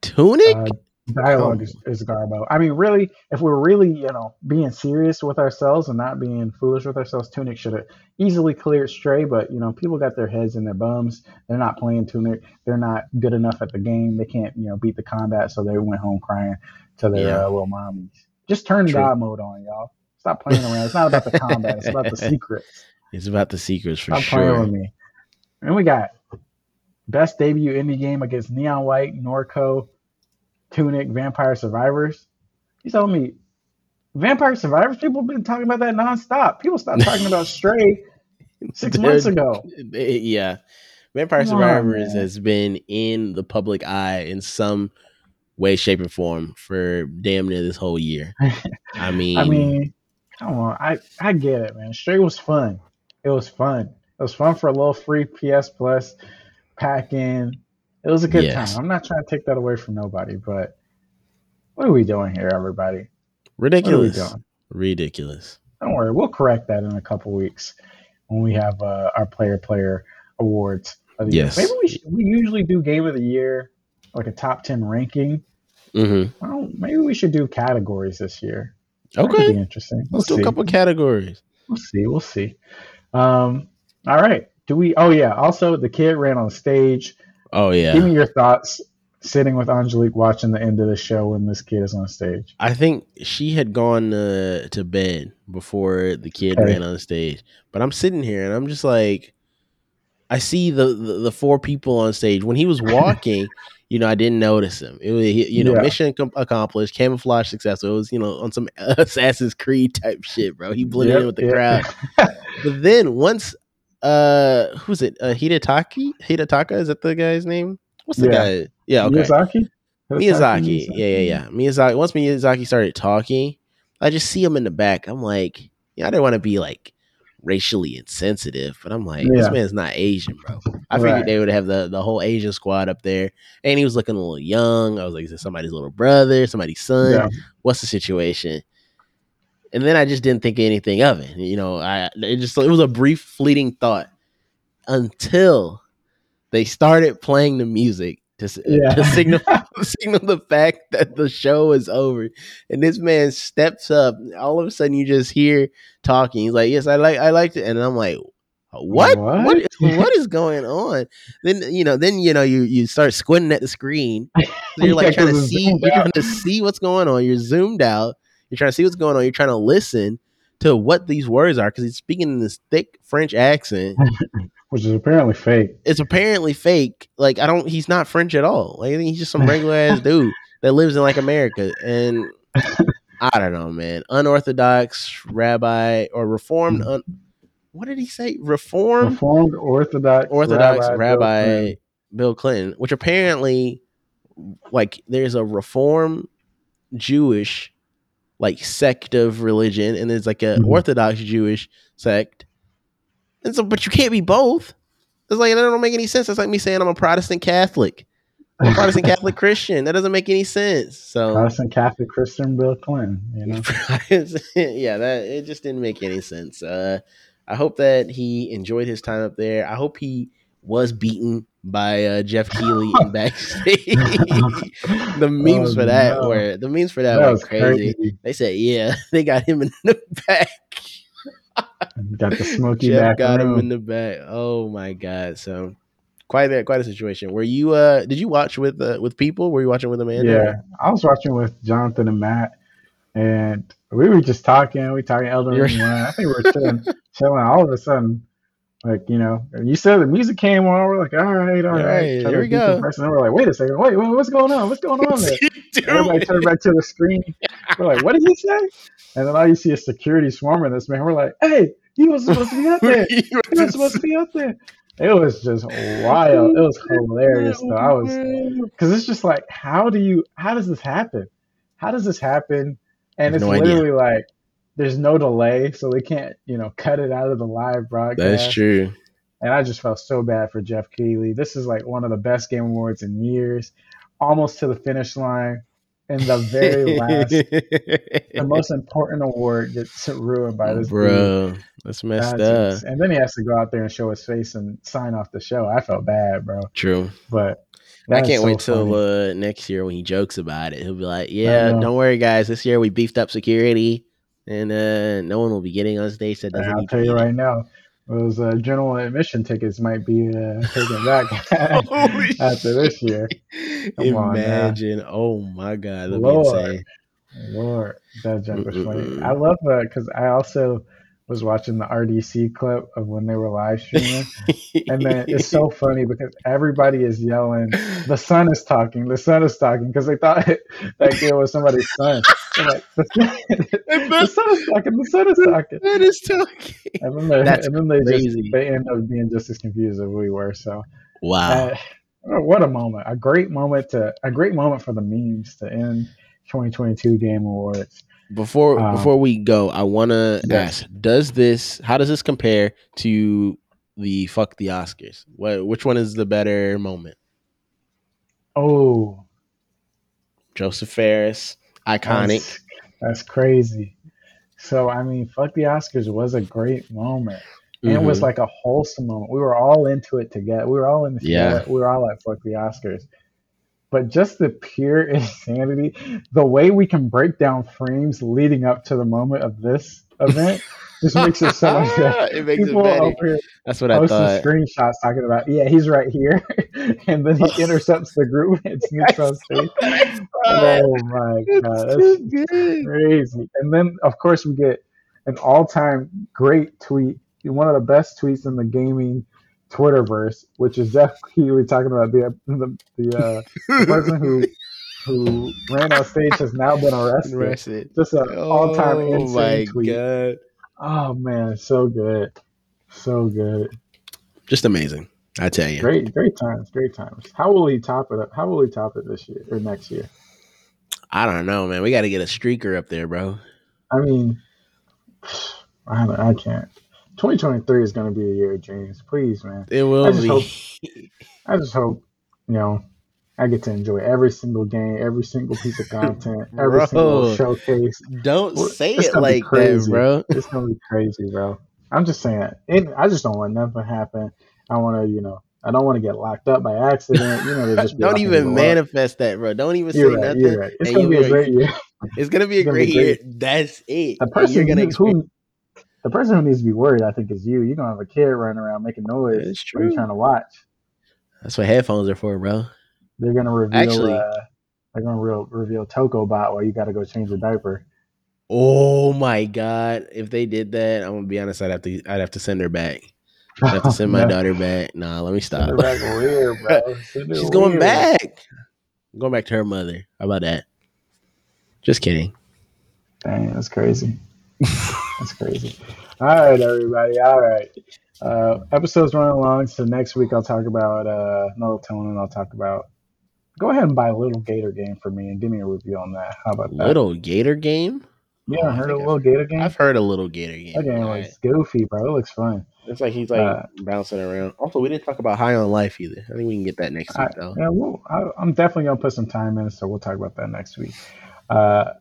Speaker 2: Tunic.
Speaker 1: Uh, dialogue is, is garbo. I mean, really, if we're really, you know, being serious with ourselves and not being foolish with ourselves, Tunic should have easily cleared Stray. But you know, people got their heads in their bums. They're not playing Tunic. They're not good enough at the game. They can't, you know, beat the combat, so they went home crying to their
Speaker 2: Yeah.
Speaker 1: uh, little mommies. Just turn
Speaker 2: True.
Speaker 1: God mode on, y'all. Stop playing around. It's not about the combat. It's about the secrets.
Speaker 2: It's about the secrets for
Speaker 1: Stop playing with me. And we got best debut indie game against Neon White, Norco, Tunic, Vampire Survivors. You telling me Vampire Survivors? People have been talking about that nonstop. People stopped talking about Stray six months ago.
Speaker 2: yeah. Vampire
Speaker 1: Come
Speaker 2: Survivors
Speaker 1: man.
Speaker 2: has been in the public eye in some way, shape, or form for damn near this whole year. I mean,
Speaker 1: I mean, come on. I, I get it, man. Stray was fun. It was fun. It was fun for a little free PS Plus pack in. It was a good
Speaker 2: Yes.
Speaker 1: time. I'm not trying to take that away from nobody, but what are we doing here, everybody?
Speaker 2: ridiculous.
Speaker 1: What are we doing?
Speaker 2: Ridiculous.
Speaker 1: Don't worry, we'll correct that in a couple weeks when we have uh, our player player awards. Of the
Speaker 2: Yes.
Speaker 1: year. maybe we should, we usually do game of the year like a top ten ranking.
Speaker 2: hmm
Speaker 1: Well, maybe we should do categories this year.
Speaker 2: Okay.
Speaker 1: be interesting. We'll
Speaker 2: Let's do a couple categories.
Speaker 1: We'll see. We'll see. Um, all right. Do we? Oh yeah. Also, the kid ran on stage.
Speaker 2: Oh, yeah.
Speaker 1: Give me your thoughts. Sitting with Angelique, watching the end of the show when this kid is on stage.
Speaker 2: I think she had gone uh, to bed before the kid
Speaker 1: Okay.
Speaker 2: ran on stage. But I'm sitting here and I'm just like, I see the, the, the four people on stage. When he was walking, you know, I didn't notice him. It was, you know,
Speaker 1: Yeah.
Speaker 2: mission com- accomplished, camouflage successful. It was, you know, on some Assassin's Creed type shit, bro. He blended in with the
Speaker 1: yep.
Speaker 2: crowd. But then once, uh, who's it? Uh, Hidetaki? Hidetaka? Is that the guy's name? What's the
Speaker 1: Yeah.
Speaker 2: guy? Yeah, okay.
Speaker 1: Miyazaki.
Speaker 2: Miyazaki. Yeah, yeah, yeah. Miyazaki. Once Miyazaki started talking, I just see him in the back. I'm like, yeah, I didn't want to be like racially insensitive, but I'm like, this man's not Asian, bro. I figured
Speaker 1: Right.
Speaker 2: they would have the, the whole Asian squad up there. And he was looking a little young. I was like, is this somebody's little brother, somebody's son?
Speaker 1: Yeah.
Speaker 2: What's the situation? And then I just didn't think anything of it. You know, I it just it was a brief fleeting thought until they started playing the music to,
Speaker 1: Yeah.
Speaker 2: to signal signal the fact that the show is over. And this man steps up. All of a sudden, you just hear talking. He's like, "Yes, I like, I liked it," and I'm like, "What?
Speaker 1: What?
Speaker 2: What? what is going on?" Then you know, then you know, you you start squinting at the screen. So you're like
Speaker 1: Yeah,
Speaker 2: trying to see, you're
Speaker 1: out.
Speaker 2: trying to see what's going on. You're zoomed out. You're trying to see what's going on. You're trying to listen to what these words are because he's speaking in this thick French accent.
Speaker 1: Which is apparently fake.
Speaker 2: it's apparently fake. Like I don't. He's not French at all. Like I think he's just some regular ass dude that lives in like America. And I don't know, man. Unorthodox rabbi or reformed. Hmm. Un, what did he say? Reformed
Speaker 1: Reformed Orthodox
Speaker 2: Orthodox
Speaker 1: Rabbi,
Speaker 2: rabbi,
Speaker 1: Bill Clinton.
Speaker 2: Bill Clinton, which apparently, like, there's a Reform Jewish like sect of religion, and there's like a
Speaker 1: Mhm.
Speaker 2: Orthodox Jewish sect, and so, but you can't be both. It's like that don't make any sense. It's like me saying I'm a Protestant Catholic, I'm a Protestant Catholic Christian. That doesn't make any sense. So
Speaker 1: Protestant Catholic Christian Bill Clinton. You know.
Speaker 2: yeah, that it just didn't make any sense. Uh, I hope that he enjoyed his time up there. I hope he was beaten by uh, Geoff Keighley in backstage. the memes
Speaker 1: Oh,
Speaker 2: for that
Speaker 1: no.
Speaker 2: were the memes for that,
Speaker 1: That
Speaker 2: were crazy.
Speaker 1: crazy.
Speaker 2: They said, yeah, they got him in the back.
Speaker 1: Got the smoky
Speaker 2: Jeff
Speaker 1: back
Speaker 2: got him in the back. Oh my god! So quite a quite a situation. Were you uh did you watch with uh, with people? Were you watching with Amanda?
Speaker 1: Yeah, I was watching with Jonathan and Matt, and we were just talking. We talking Elden Ring. I think we were chilling, chilling. All of a sudden, like you know, you said the music came on. We're like, all right, all
Speaker 2: All
Speaker 1: right.
Speaker 2: right,
Speaker 1: Trying
Speaker 2: here we go.
Speaker 1: decompress, And we're like, wait a second, wait, wait, what's going on? What's going on there? Everybody turned back to the screen. We're like, what did he say? And then all you see is security swarming this man. We're like, hey, he was supposed to be out there. He was supposed to be out there. It was just wild. It was hilarious though. I was because it's just like, how do you? How does this happen? How does this happen? And it's
Speaker 2: no idea.
Speaker 1: literally like there's no delay, so they can't, you know, cut it out of the live broadcast.
Speaker 2: That's true.
Speaker 1: And I just felt so bad for Geoff Keighley. This is like one of the best game awards in years, almost to the finish line. And the very last, the most important award gets ruined by this dude.
Speaker 2: bro. That's messed up.
Speaker 1: And then he has to go out there and show his face and sign off the show. I felt bad, bro.
Speaker 2: True.
Speaker 1: But
Speaker 2: I can't
Speaker 1: so
Speaker 2: wait till uh, next year when he jokes about it. He'll be like, "Yeah, don't worry, guys. This year we beefed up security, and uh, no one will be getting on stage that doesn't
Speaker 1: I'll tell you right now, those uh, general admission tickets might be uh, taken back after this year. Come on.
Speaker 2: Imagine! Oh my god, that'd
Speaker 1: Lord.
Speaker 2: be insane.
Speaker 1: Lord, that jump was funny. I love that because I also was watching the RDC clip of when they were live streaming, and then it's so funny because everybody is yelling, "The son is talking! The son is talking!" Because they thought that kid was somebody's son. Like, the, the son is talking! The son is talking!
Speaker 2: that is talking.
Speaker 1: And then they,
Speaker 2: That's
Speaker 1: and then they just they end up being just as confused as we were. So
Speaker 2: Wow.
Speaker 1: uh, what a moment! A great moment to a great moment for the memes to end 2022 Game Awards.
Speaker 2: Before
Speaker 1: Um,
Speaker 2: before we go, I want to
Speaker 1: yes.
Speaker 2: ask: Does this? How does this compare to the fuck the Oscars? What? Which one is the better moment?
Speaker 1: Oh,
Speaker 2: Josef Fares, iconic.
Speaker 1: That's, that's crazy. So I mean, fuck the Oscars was a great moment. And it was
Speaker 2: Mhm.
Speaker 1: like a wholesome moment. We were all into it together. We were all in the
Speaker 2: Yeah.
Speaker 1: We were all like fuck the Oscars. But just the pure insanity, the way we can break down frames leading up to the moment of this event just makes it so much better.
Speaker 2: it makes
Speaker 1: People
Speaker 2: it better. That's what I
Speaker 1: posting
Speaker 2: thought.
Speaker 1: screenshots talking about, yeah, he's right here. and then he intercepts the group and sneaks on stage. Oh my
Speaker 2: It's
Speaker 1: god,
Speaker 2: too
Speaker 1: that's
Speaker 2: good.
Speaker 1: crazy. And then of course we get an all-time great tweet, one of the best tweets in the gaming Twitterverse, which is Geoff Keighley talking about the the, the, uh, the person who who ran on stage has now been arrested.
Speaker 2: Arrested.
Speaker 1: Just an all-time
Speaker 2: Oh
Speaker 1: insane
Speaker 2: my
Speaker 1: tweet.
Speaker 2: god!
Speaker 1: Oh man, so good, so good.
Speaker 2: Just amazing. I tell you.
Speaker 1: Great, great times, great times. How will he top it up? How will he top it this year or next year?
Speaker 2: I don't know, man. We got to get a streaker up there, bro.
Speaker 1: I mean, I I can't. 2023 is going to be the year of dreams. Please, man.
Speaker 2: It will
Speaker 1: I just
Speaker 2: be.
Speaker 1: hope- I just hope, you know, I get to enjoy every single game, every single piece of content, every
Speaker 2: Bro.
Speaker 1: single showcase.
Speaker 2: Don't
Speaker 1: Well,
Speaker 2: say it
Speaker 1: gonna
Speaker 2: like that, bro.
Speaker 1: It's going to be crazy, bro. I'm just saying. It, I just don't want nothing to happen. I want to, you know, I don't want to get locked up by accident. You know, just
Speaker 2: Don't even
Speaker 1: people up.
Speaker 2: manifest that, bro. Don't even say
Speaker 1: You're right.
Speaker 2: nothing.
Speaker 1: Right. It's
Speaker 2: and
Speaker 1: to be a great year.
Speaker 2: It's gonna be a
Speaker 1: gonna be
Speaker 2: great year. That's it.
Speaker 1: The person
Speaker 2: you're gonna
Speaker 1: who the person who needs to be worried, I think, is you. You're gonna have a kid running around making noise. You
Speaker 2: true.
Speaker 1: trying to watch?
Speaker 2: That's what headphones are for, bro.
Speaker 1: They're gonna reveal.
Speaker 2: Actually-
Speaker 1: uh, they're gonna re- reveal Toko Bot while you got to go change the diaper.
Speaker 2: Oh my god! If they did that, I'm gonna be honest. I'd have to. I'd have to send her back. I have to send my
Speaker 1: No,
Speaker 2: daughter back. Nah, let me stop.
Speaker 1: her back where, bro? Send her
Speaker 2: She's going
Speaker 1: where?
Speaker 2: back. Going back to her mother. How about that? Just kidding.
Speaker 1: Dang, that's crazy. That's crazy. All right, everybody. All right. Uh, episode's running along, so next week I'll talk about uh, melatonin. I'll talk about. Go ahead and buy a little Gator game for me and give me a review on that. How about that?
Speaker 2: Little Gator game.
Speaker 1: Yeah,
Speaker 2: Oh, I
Speaker 1: heard a little Gator game?
Speaker 2: I've heard a little Gator game.
Speaker 1: That game looks goofy, bro. It looks fun.
Speaker 2: It's like he's like
Speaker 1: Uh,
Speaker 2: bouncing around. Also, we didn't talk about High on Life either. I think we can get that next
Speaker 1: I,
Speaker 2: week though.
Speaker 1: yeah, well, I, I'm definitely gonna put some time in, so we'll talk about that next week. Uh,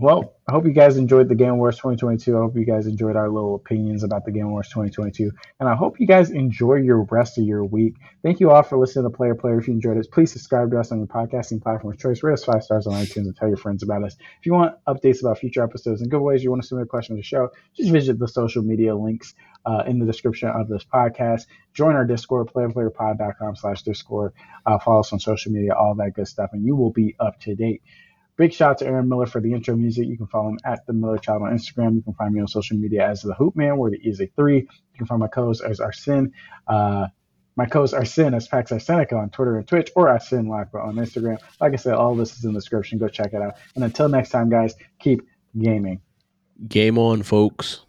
Speaker 1: well, I hope you guys enjoyed the Game Wars 2022. I hope you guys enjoyed our little opinions about the Game Wars 2022, and I hope you guys enjoy your rest of your week. Thank you all for listening to Player Player. If you enjoyed it, please subscribe to us on your podcasting platform of choice. Rate us five stars on iTunes and tell your friends about us. If you want updates about future episodes and giveaways, you want to submit a question to the show, just visit the social media links uh, in the description of this podcast. Join our Discord, playerplayerpod.com slash Discord. Uh, follow us on social media, all that good stuff, and you will be up to date. Big shout out to Aaron Miller for the intro music. You can follow him at the Miller Child on Instagram. You can find me on social media as the Hoop Man, where the E is a three. You can find my co-host as Arsen. Uh, my co-host Arsen as Pax Arsenica on Twitter and Twitch, or Arsen Lakba on Instagram. Like I said, all this is in the description. Go check it out. And until next time, guys, keep gaming.
Speaker 2: Game on, folks.